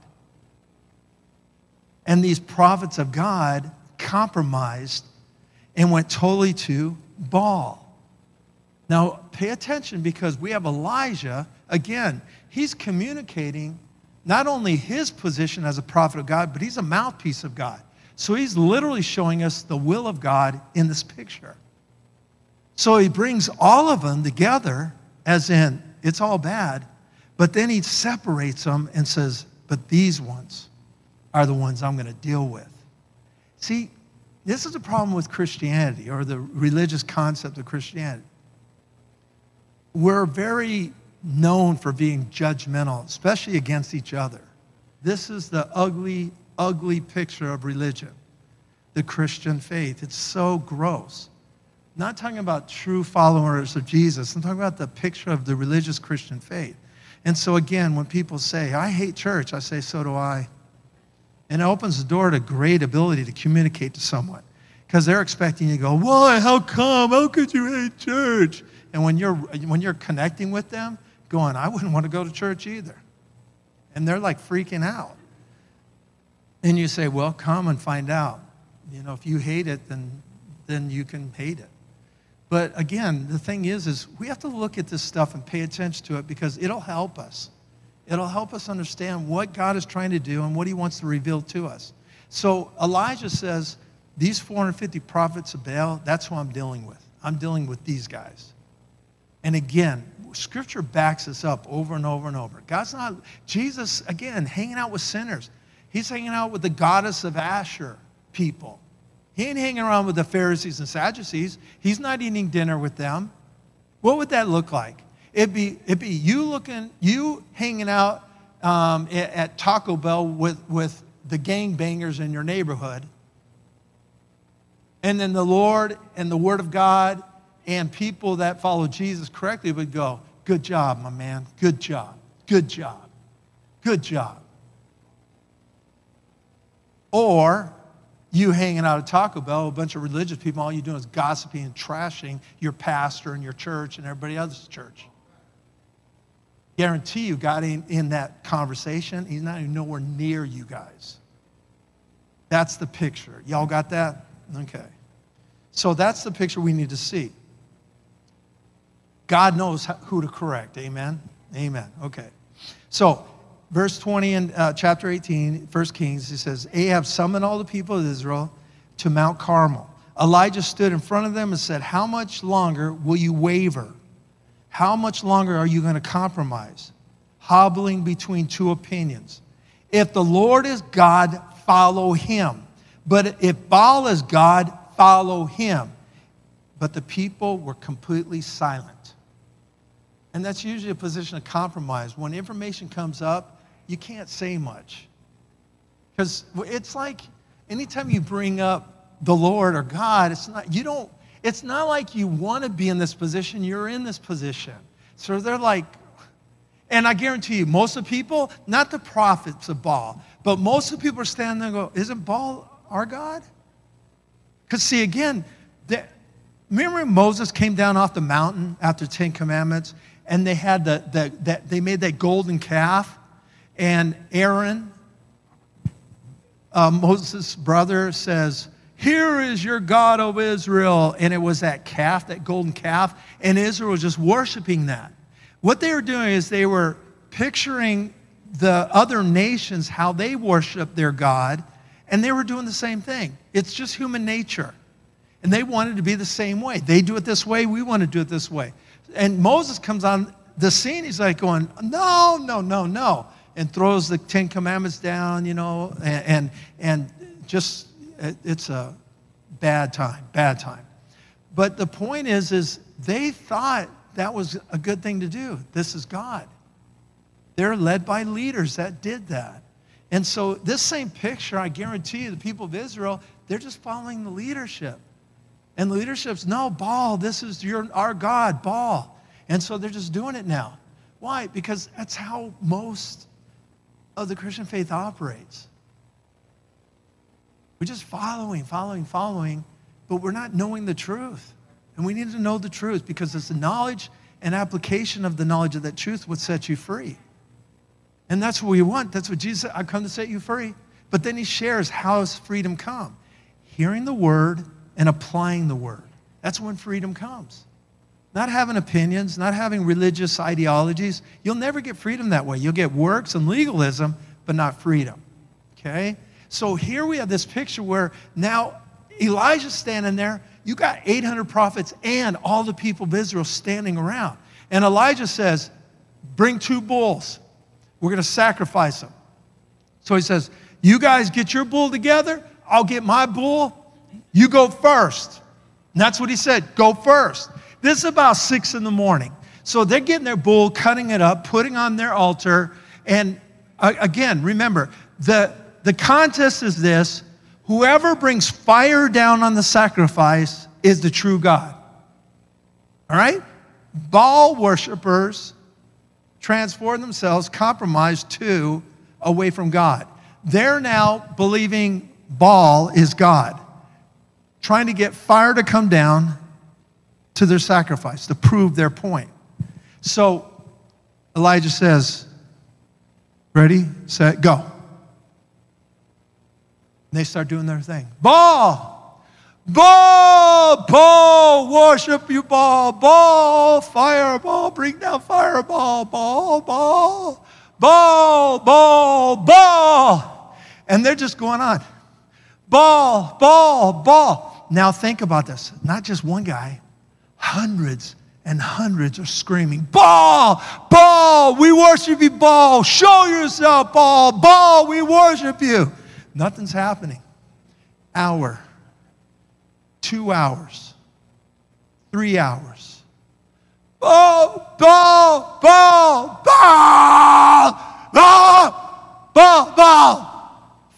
B: And these prophets of God compromised and went totally to Baal. Now, pay attention because we have Elijah. Again, he's communicating not only his position as a prophet of God, but he's a mouthpiece of God. So he's literally showing us the will of God in this picture. So he brings all of them together, as in, it's all bad, but then he separates them and says, but these ones are the ones I'm going to deal with. See, this is a problem with Christianity or the religious concept of Christianity. We're very known for being judgmental, especially against each other. This is the ugly, ugly picture of religion, the Christian faith. It's so gross. not talking about true followers of Jesus, I'm talking about the picture of the religious Christian faith. And so, again, when people say, I hate church, I say, so do I. And it opens the door to great ability to communicate to someone because they're expecting you to go, Why? How come? How could you hate church? And when you're, when you're connecting with them, going, I wouldn't want to go to church either. And they're like freaking out. And you say, Well, come and find out. You know, if you hate it, then, then you can hate it. But again, the thing is, is we have to look at this stuff and pay attention to it because it'll help us. It'll help us understand what God is trying to do and what he wants to reveal to us. So Elijah says, these 450 prophets of Baal, that's who I'm dealing with. I'm dealing with these guys. And again, scripture backs us up over and over and over. God's not, Jesus, again, hanging out with sinners. He's hanging out with the goddess of Asherah people. He ain't hanging around with the Pharisees and Sadducees. He's not eating dinner with them. What would that look like? It'd be, it'd be you looking, you hanging out um, at, Taco Bell with, with the gangbangers in your neighborhood. And then the Lord and the Word of God and people that follow Jesus correctly would go, Good job, my man. Good job. Good job. Good job. Or you hanging out at Taco Bell, a bunch of religious people, all you're doing is gossiping and trashing your pastor and your church and everybody else's church. Guarantee you, God ain't in that conversation. He's not even nowhere near you guys. That's the picture. Y'all got that? Okay. So that's the picture we need to see. God knows who to correct. Amen? Amen. Okay. So verse 20 in uh, chapter 18, 1 Kings, he says, Ahab summoned all the people of Israel to Mount Carmel. Elijah stood in front of them and said, How much longer will you waver? How much longer are you going to compromise? Hobbling between two opinions. If the Lord is God, follow him. But if Baal is God, follow him. But the people were completely silent. And that's usually a position of compromise. When information comes up, you can't say much. Because it's like anytime you bring up the Lord or God, it's not, you don't, it's not like you want to be in this position, you're in this position. So they're like, and I guarantee you, most of the people, not the prophets of Baal, but most of the people are standing there and go, Isn't Baal our God? Because, see, again, the, remember Moses came down off the mountain after Ten Commandments and they had the, the, the, they made that golden calf and Aaron, uh, Moses' brother, says, Here is your God, of Israel. And it was that calf, that golden calf, and Israel was just worshiping that. What they were doing is they were picturing the other nations, how they worship their God, and they were doing the same thing. It's just human nature. And they wanted to be the same way. They do it this way, we want to do it this way. And Moses comes on the scene, he's like going, No, no, no, no and throws the Ten Commandments down, you know, and, and, and just, it's a bad time, bad time. But the point is, is they thought that was a good thing to do. This is God. They're led by leaders that did that. And so, this same picture, I guarantee you, the people of Israel, they're just following the leadership. And the leadership's, no, Baal, this is your, our God, Baal. And so they're just doing it now. Why? Because that's how most of the Christian faith operates. We're just following, following, following, but we're not knowing the truth. And we need to know the truth because it's the knowledge and application of the knowledge of that truth would set you free. And that's what we want. That's what Jesus said. I've come to set you free. But then he shares how does freedom come? Hearing the word and applying the word. That's when freedom comes. Not having opinions, not having religious ideologies. You'll never get freedom that way. You'll get works and legalism, but not freedom. Okay? So here we have this picture where now Elijah's standing there. You got 800 prophets and all the people of Israel standing around. And Elijah says, Bring two bulls. We're going to sacrifice them. So he says, You guys get your bull together. I'll get my bull. You go first. And that's what he said go first. This is about six in the morning. So they're getting their bull, cutting it up, putting on their altar. And uh, again, remember, the, the contest is this whoever brings fire down on the sacrifice is the true God. All right? Baal worshippers transform themselves, compromise to away from God. They're now believing Baal is God trying to get fire to come down to their sacrifice to prove their point. So Elijah says, Ready, set, go. And they start doing their thing. Baal! Baal! Baal! Worship you, Baal! Baal! Fireball! Bring down fireball! Baal! Baal! Baal! Baal! Baal! And they're just going on. Baal! Baal! Baal! Now think about this. Not just one guy, hundreds and hundreds are screaming, Baal, Baal, we worship you, Baal. Show yourself, Baal, Baal, we worship you. Nothing's happening. Hour, two hours, three hours. Baal, Baal, Baal, Baal, Baal, Baal, Baal.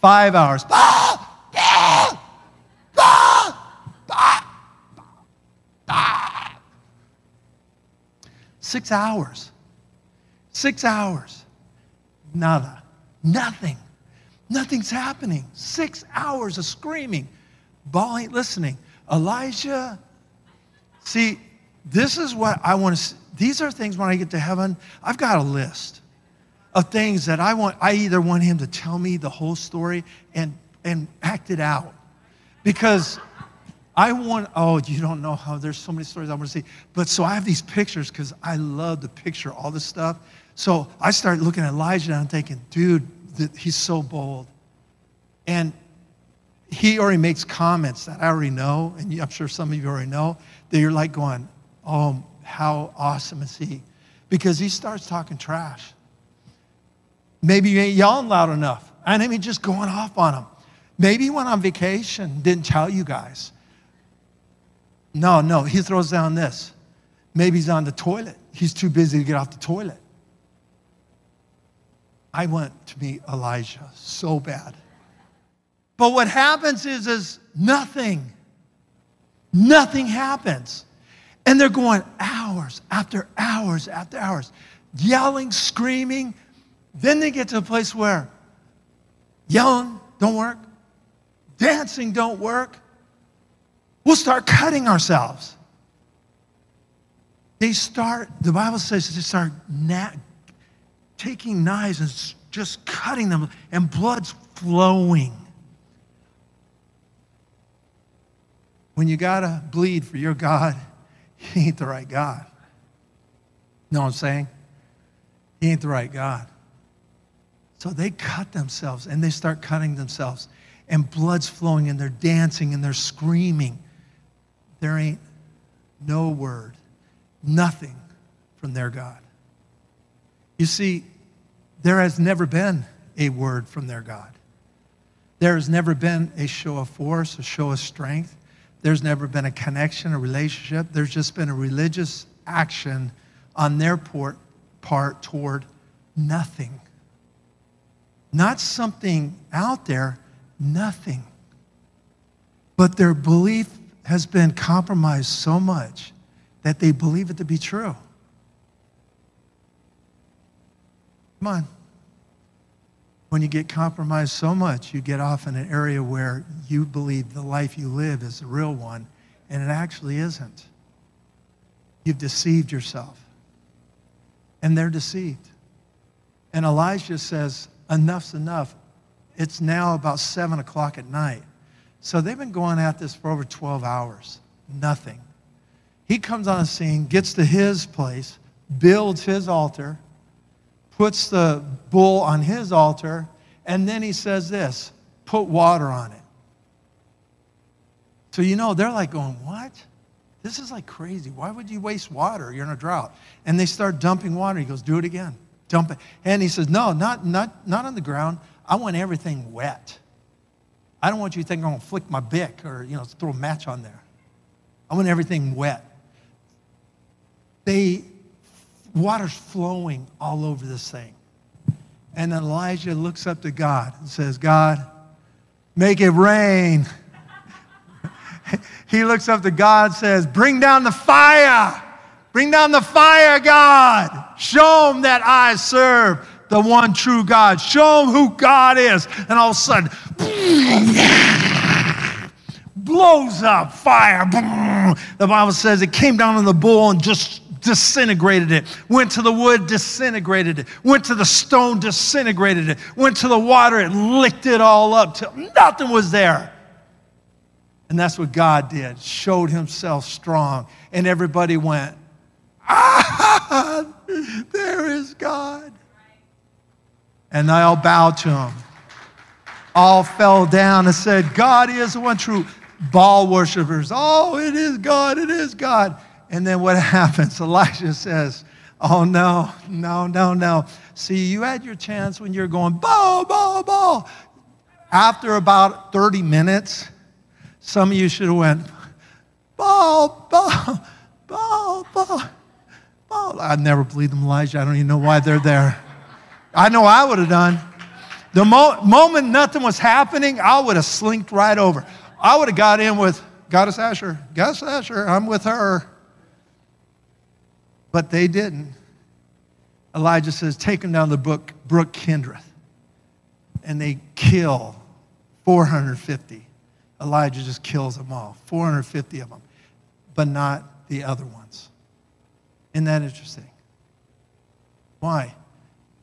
B: Five hours. Baal, Baal, Baal. Six hours. Six hours. Nada. Nothing. Nothing's happening. Six hours of screaming. Baal ain't listening. Elijah. See, this is what I want to see. These are things when I get to heaven, I've got a list of things that I want. I either want him to tell me the whole story and, and act it out. Because I want, oh, you don't know how there's so many stories I want to see. But so I have these pictures because I love to picture all this stuff. So I started looking at Elijah and I'm thinking, dude, he's so bold. And he already makes comments that I already know, and I'm sure some of you already know, that you're like going, oh, how awesome is he? Because he starts talking trash. Maybe you ain't yelling loud enough. And I mean, just going off on him. Maybe he went on vacation, didn't tell you guys. No, no, he throws down this. Maybe he's on the toilet. He's too busy to get off the toilet. I want to meet Elijah so bad. But what happens is, is nothing. Nothing happens. And they're going hours after hours after hours, yelling, screaming. Then they get to a place where yelling don't work, dancing don't work, we'll start cutting ourselves. They start, the Bible says they start na- taking knives and just cutting them, and blood's flowing. When you gotta bleed for your God, he ain't the right God. Know what I'm saying? He ain't the right God. So they cut themselves and they start cutting themselves, and blood's flowing, and they're dancing and they're screaming there ain't no word, nothing from their God. You see, there has never been a word from their God. There has never been a show of force, a show of strength. There's never been a connection, a relationship. There's just been a religious action on their part toward nothing. Not something out there, nothing. But their belief has been compromised so much that they believe it to be true. Come on. When you get compromised so much, you get off in an area where you believe the life you live is the real one, and it actually isn't. You've deceived yourself. And they're deceived. And Elijah says, Enough's enough. It's now about 7 o'clock at night. So they've been going at this for over 12 hours. Nothing. He comes on the scene, gets to his place, builds his altar, puts the bull on his altar, and then he says this put water on it. So, you know, they're like going, What? This is like crazy. Why would you waste water? You're in a drought. And they start dumping water. He goes, Do it again. Dump it. And he says, No, not, not, not on the ground. I want everything wet. I don't want you to think I'm going to flick my Bic or, you know, throw a match on there. I want everything wet. They, water's flowing all over this thing. And then Elijah looks up to God and says, God, make it rain. he looks up to God and says, Bring down the fire. Bring down the fire, God. Show them that I serve the one true God. Show them who God is. And all of a sudden, blows up fire. The Bible says it came down on the bull and just disintegrated it. Went to the wood, disintegrated it. Went to the stone, disintegrated it. Went to the water, it licked it all up till nothing was there. And that's what God did, showed himself strong. And everybody went, Ah, there is God. And they all bowed to him. All fell down and said, God is the one true. Baal worshippers, oh, it is God, it is God. And then what happens? Elijah says, Oh, no, no, no, no. See, you had your chance when you're going, Baal, Baal, Baal. After about 30 minutes, some of you should have went, Baal, Baal, Baal, Baal, Baal. I never believed them, Elijah. I don't even know why they're there. I know I would have done. The mo- moment nothing was happening, I would have slinked right over. I would have got in with Goddess Asherah. Goddess Asherah, I'm with her. But they didn't. Elijah says, Take them down the brook, brook Kidron. And they kill 450. Elijah just kills them all, 450 of them, but not the other ones. Isn't that interesting? Why?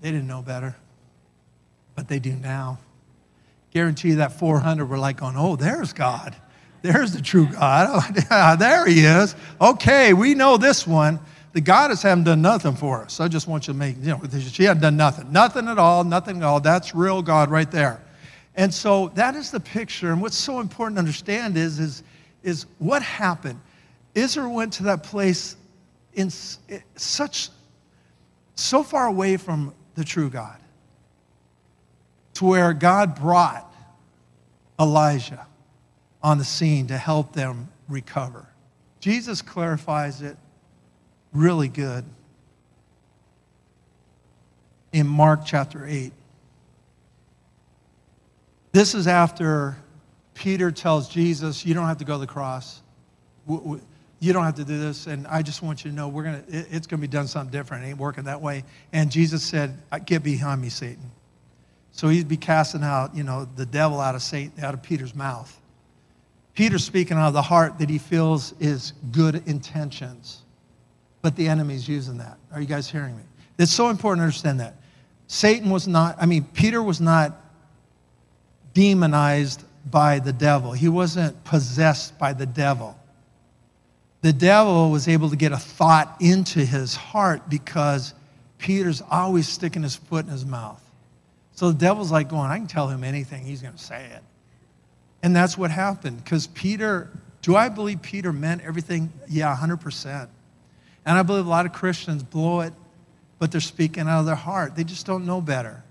B: They didn't know better, but they do now. Guarantee you that 400 were like going, oh, there's God. There's the true God. there he is. Okay, we know this one the goddess haven't done nothing for us. I just want you to make, you know, she hadn't done nothing. Nothing at all, nothing at all. That's real God right there. And so that is the picture. And what's so important to understand is, is, is what happened. Israel went to that place in such, so far away from the true God to where God brought Elijah on the scene to help them recover. Jesus clarifies it really good in Mark chapter 8. This is after Peter tells Jesus, You don't have to go to the cross. You don't have to do this. And I just want you to know we're gonna, it's going to be done something different. It ain't working that way. And Jesus said, uh, Get behind me, Satan. So he'd be casting out, you know, the devil out of Satan, out of Peter's mouth. Peter's speaking out of the heart that he feels is good intentions but the enemy's using that. Are you guys hearing me? It's so important to understand that. Satan was not, I mean, Peter was not demonized by the devil, he wasn't possessed by the devil. The devil was able to get a thought into his heart because Peter's always sticking his foot in his mouth. So the devil's like going, I can tell him anything, he's going to say it. And that's what happened because Peter, do I believe Peter meant everything? Yeah, 100%. And I believe a lot of Christians blow it, but they're speaking out of their heart. They just don't know better.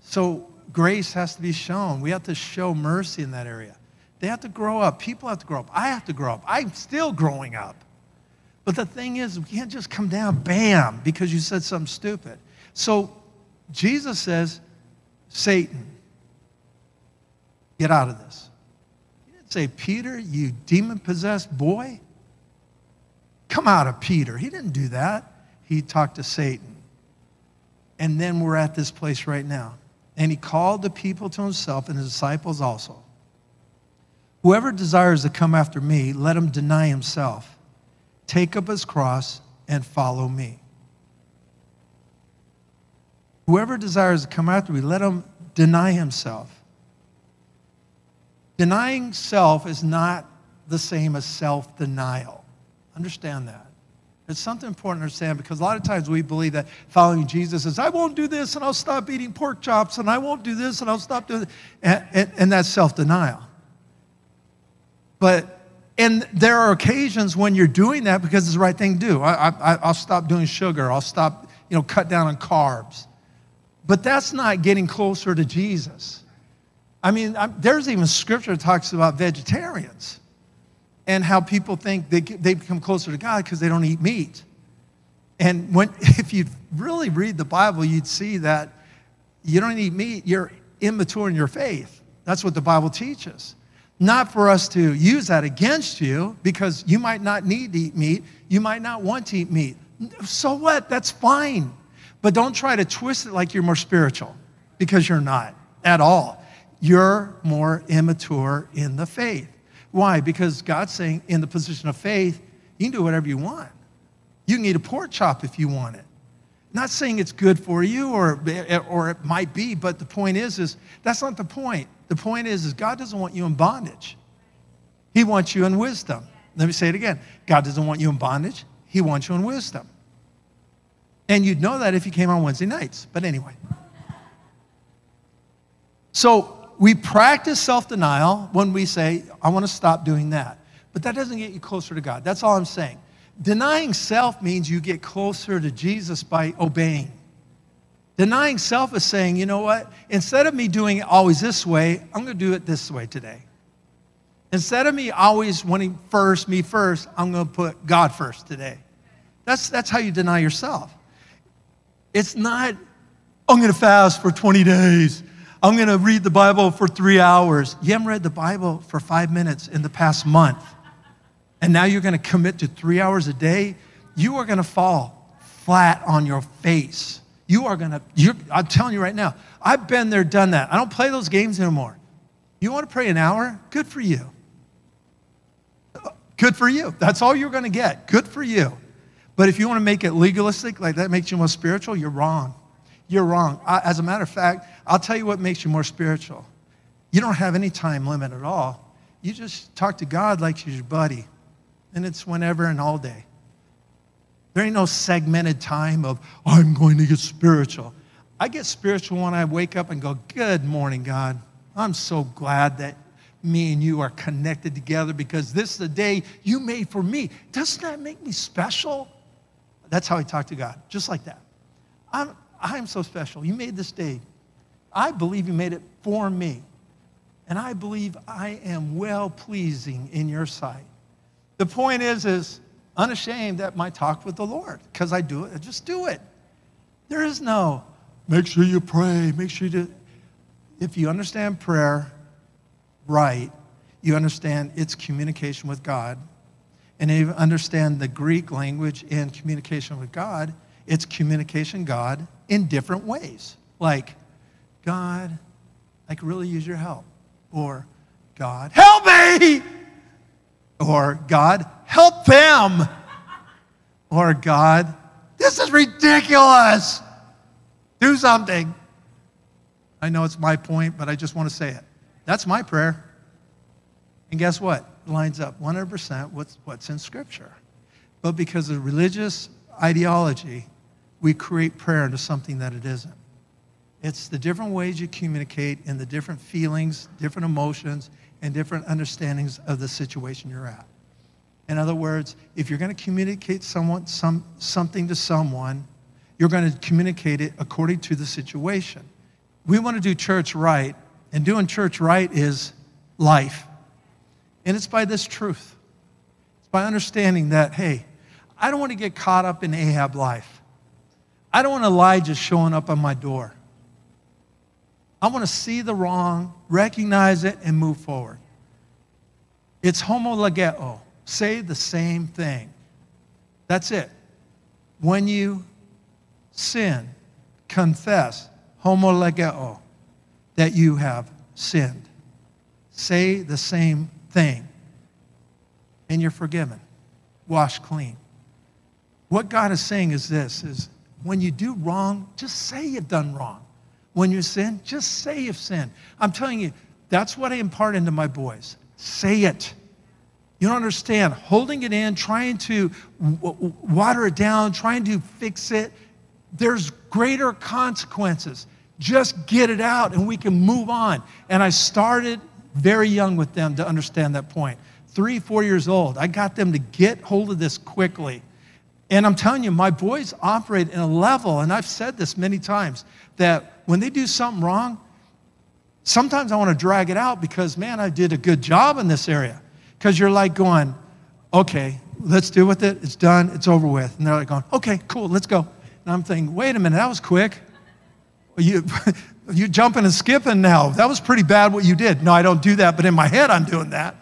B: So grace has to be shown. We have to show mercy in that area. They have to grow up. People have to grow up. I have to grow up. I'm still growing up. But the thing is, we can't just come down, bam, because you said something stupid. So Jesus says, Satan, get out of this. He didn't say, Peter, you demon possessed boy, come out of Peter. He didn't do that. He talked to Satan. And then we're at this place right now. And he called the people to himself and his disciples also. Whoever desires to come after me, let him deny himself, take up his cross, and follow me. Whoever desires to come after me, let him deny himself. Denying self is not the same as self denial. Understand that. It's something important to understand because a lot of times we believe that following Jesus is, I won't do this and I'll stop eating pork chops and I won't do this and I'll stop doing it. And, and, and that's self denial. But, and there are occasions when you're doing that because it's the right thing to do. I, I, I'll stop doing sugar, I'll stop, you know, cut down on carbs. But that's not getting closer to Jesus. I mean, I'm, there's even scripture that talks about vegetarians and how people think they, they become closer to God because they don't eat meat. And when, if you really read the Bible, you'd see that you don't eat meat, you're immature in your faith. That's what the Bible teaches. Not for us to use that against you because you might not need to eat meat, you might not want to eat meat. So what? That's fine. But don't try to twist it like you're more spiritual because you're not at all. You're more immature in the faith. Why? Because God's saying, in the position of faith, you can do whatever you want. You can eat a pork chop if you want it. Not saying it's good for you or, or it might be, but the point is, is that's not the point. The point is, is God doesn't want you in bondage. He wants you in wisdom. Let me say it again. God doesn't want you in bondage. He wants you in wisdom. And you'd know that if you came on Wednesday nights. But anyway. So we practice self denial when we say, I want to stop doing that. But that doesn't get you closer to God. That's all I'm saying. Denying self means you get closer to Jesus by obeying. Denying self is saying, you know what? Instead of me doing it always this way, I'm going to do it this way today. Instead of me always wanting first, me first, I'm going to put God first today. That's, that's how you deny yourself. It's not, I'm going to fast for 20 days. I'm going to read the Bible for three hours. You haven't read the Bible for five minutes in the past month. And now you're going to commit to three hours a day. You are going to fall flat on your face. You are going to, I'm telling you right now, I've been there, done that. I don't play those games anymore. You want to pray an hour? Good for you. Good for you. That's all you're going to get. Good for you. But if you want to make it legalistic, like that makes you more spiritual, you're wrong. You're wrong. I, as a matter of fact, I'll tell you what makes you more spiritual. You don't have any time limit at all. You just talk to God like he's your buddy, and it's whenever and all day. There ain't no segmented time of, I'm going to get spiritual. I get spiritual when I wake up and go, Good morning, God. I'm so glad that me and you are connected together because this is the day you made for me. Doesn't that make me special? That's how I talk to God, just like that. I'm, I'm so special. You made this day. I believe you made it for me. And I believe I am well pleasing in your sight. The point is, is unashamed that my talk with the Lord, because I do it, I just do it. There is no, make sure you pray, make sure you do. If you understand prayer right, you understand its communication with God, and you understand the Greek language in communication with God, it's communication God in different ways. Like, God, I could really use your help. Or, God, help me! Or, God, help them! Or, God, this is ridiculous! Do something. I know it's my point, but I just want to say it. That's my prayer. And guess what? It lines up 100% with what's in Scripture. But because of religious ideology, we create prayer into something that it isn't. It's the different ways you communicate and the different feelings, different emotions, and different understandings of the situation you're at. In other words, if you're going to communicate someone, some, something to someone, you're going to communicate it according to the situation. We want to do church right, and doing church right is life. And it's by this truth. It's by understanding that, hey, I don't want to get caught up in Ahab life. I don't want Elijah showing up on my door. I want to see the wrong, recognize it, and move forward. It's homo homologeo. Say the same thing. That's it. When you sin, confess, homo homologeo, that you have sinned. Say the same thing, and you're forgiven, washed clean. What God is saying is this is when you do wrong, just say you've done wrong. When you sin, just say you've sinned. I'm telling you, that's what I impart into my boys. Say it. You don't understand. Holding it in, trying to w- water it down, trying to fix it, there's greater consequences. Just get it out and we can move on. And I started very young with them to understand that point. Three, four years old, I got them to get hold of this quickly. And I'm telling you, my boys operate in a level, and I've said this many times, that when they do something wrong, sometimes I want to drag it out because, man, I did a good job in this area. Because you're like going, okay, let's deal with it. It's done. It's over with. And they're like going, okay, cool, let's go. And I'm thinking, wait a minute, that was quick. You, you're jumping and skipping now. That was pretty bad what you did. No, I don't do that, but in my head, I'm doing that.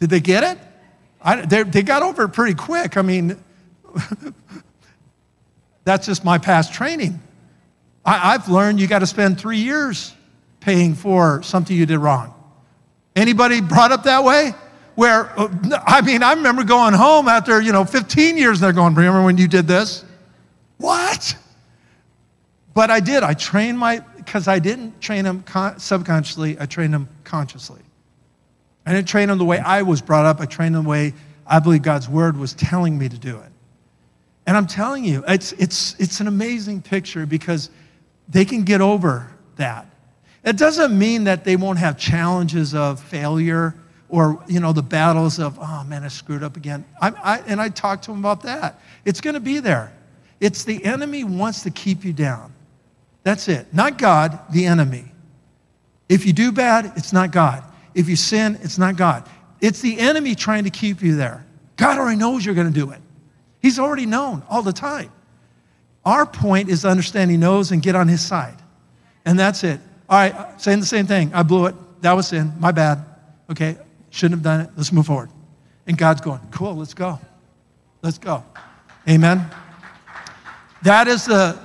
B: Did they get it? I, they, they got over it pretty quick. I mean, that's just my past training. I, I've learned you got to spend three years paying for something you did wrong. Anybody brought up that way? Where, uh, I mean, I remember going home after, you know, 15 years, they're going, remember when you did this? What? But I did. I trained my, because I didn't train them con- subconsciously, I trained them consciously. I didn't train them the way I was brought up, I trained them the way I believe God's word was telling me to do it. And I'm telling you, it's, it's, it's an amazing picture because they can get over that. It doesn't mean that they won't have challenges of failure or, you know, the battles of, oh man, I screwed up again. I, I, and I talk to them about that. It's going to be there. It's the enemy wants to keep you down. That's it. Not God, the enemy. If you do bad, it's not God. If you sin, it's not God. It's the enemy trying to keep you there. God already knows you're going to do it. He's already known all the time. Our point is to understand he knows and get on his side. And that's it. All right, saying the same thing. I blew it. That was sin. My bad. Okay, shouldn't have done it. Let's move forward. And God's going, cool, let's go. Let's go. Amen. That is the,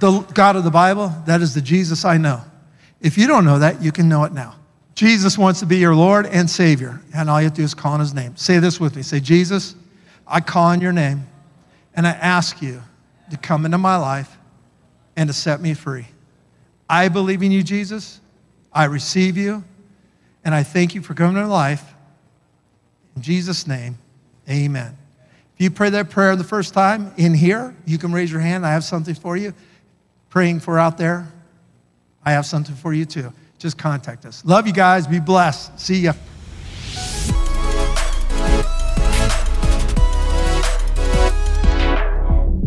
B: the God of the Bible. That is the Jesus I know. If you don't know that, you can know it now. Jesus wants to be your Lord and Savior. And all you have to do is call on his name. Say this with me. Say, Jesus, I call on your name and I ask you to come into my life and to set me free. I believe in you, Jesus. I receive you. And I thank you for coming to life. In Jesus' name, amen. If you pray that prayer the first time in here, you can raise your hand. I have something for you. Praying for out there, I have something for you too. Just contact us. Love you guys. Be blessed. See ya.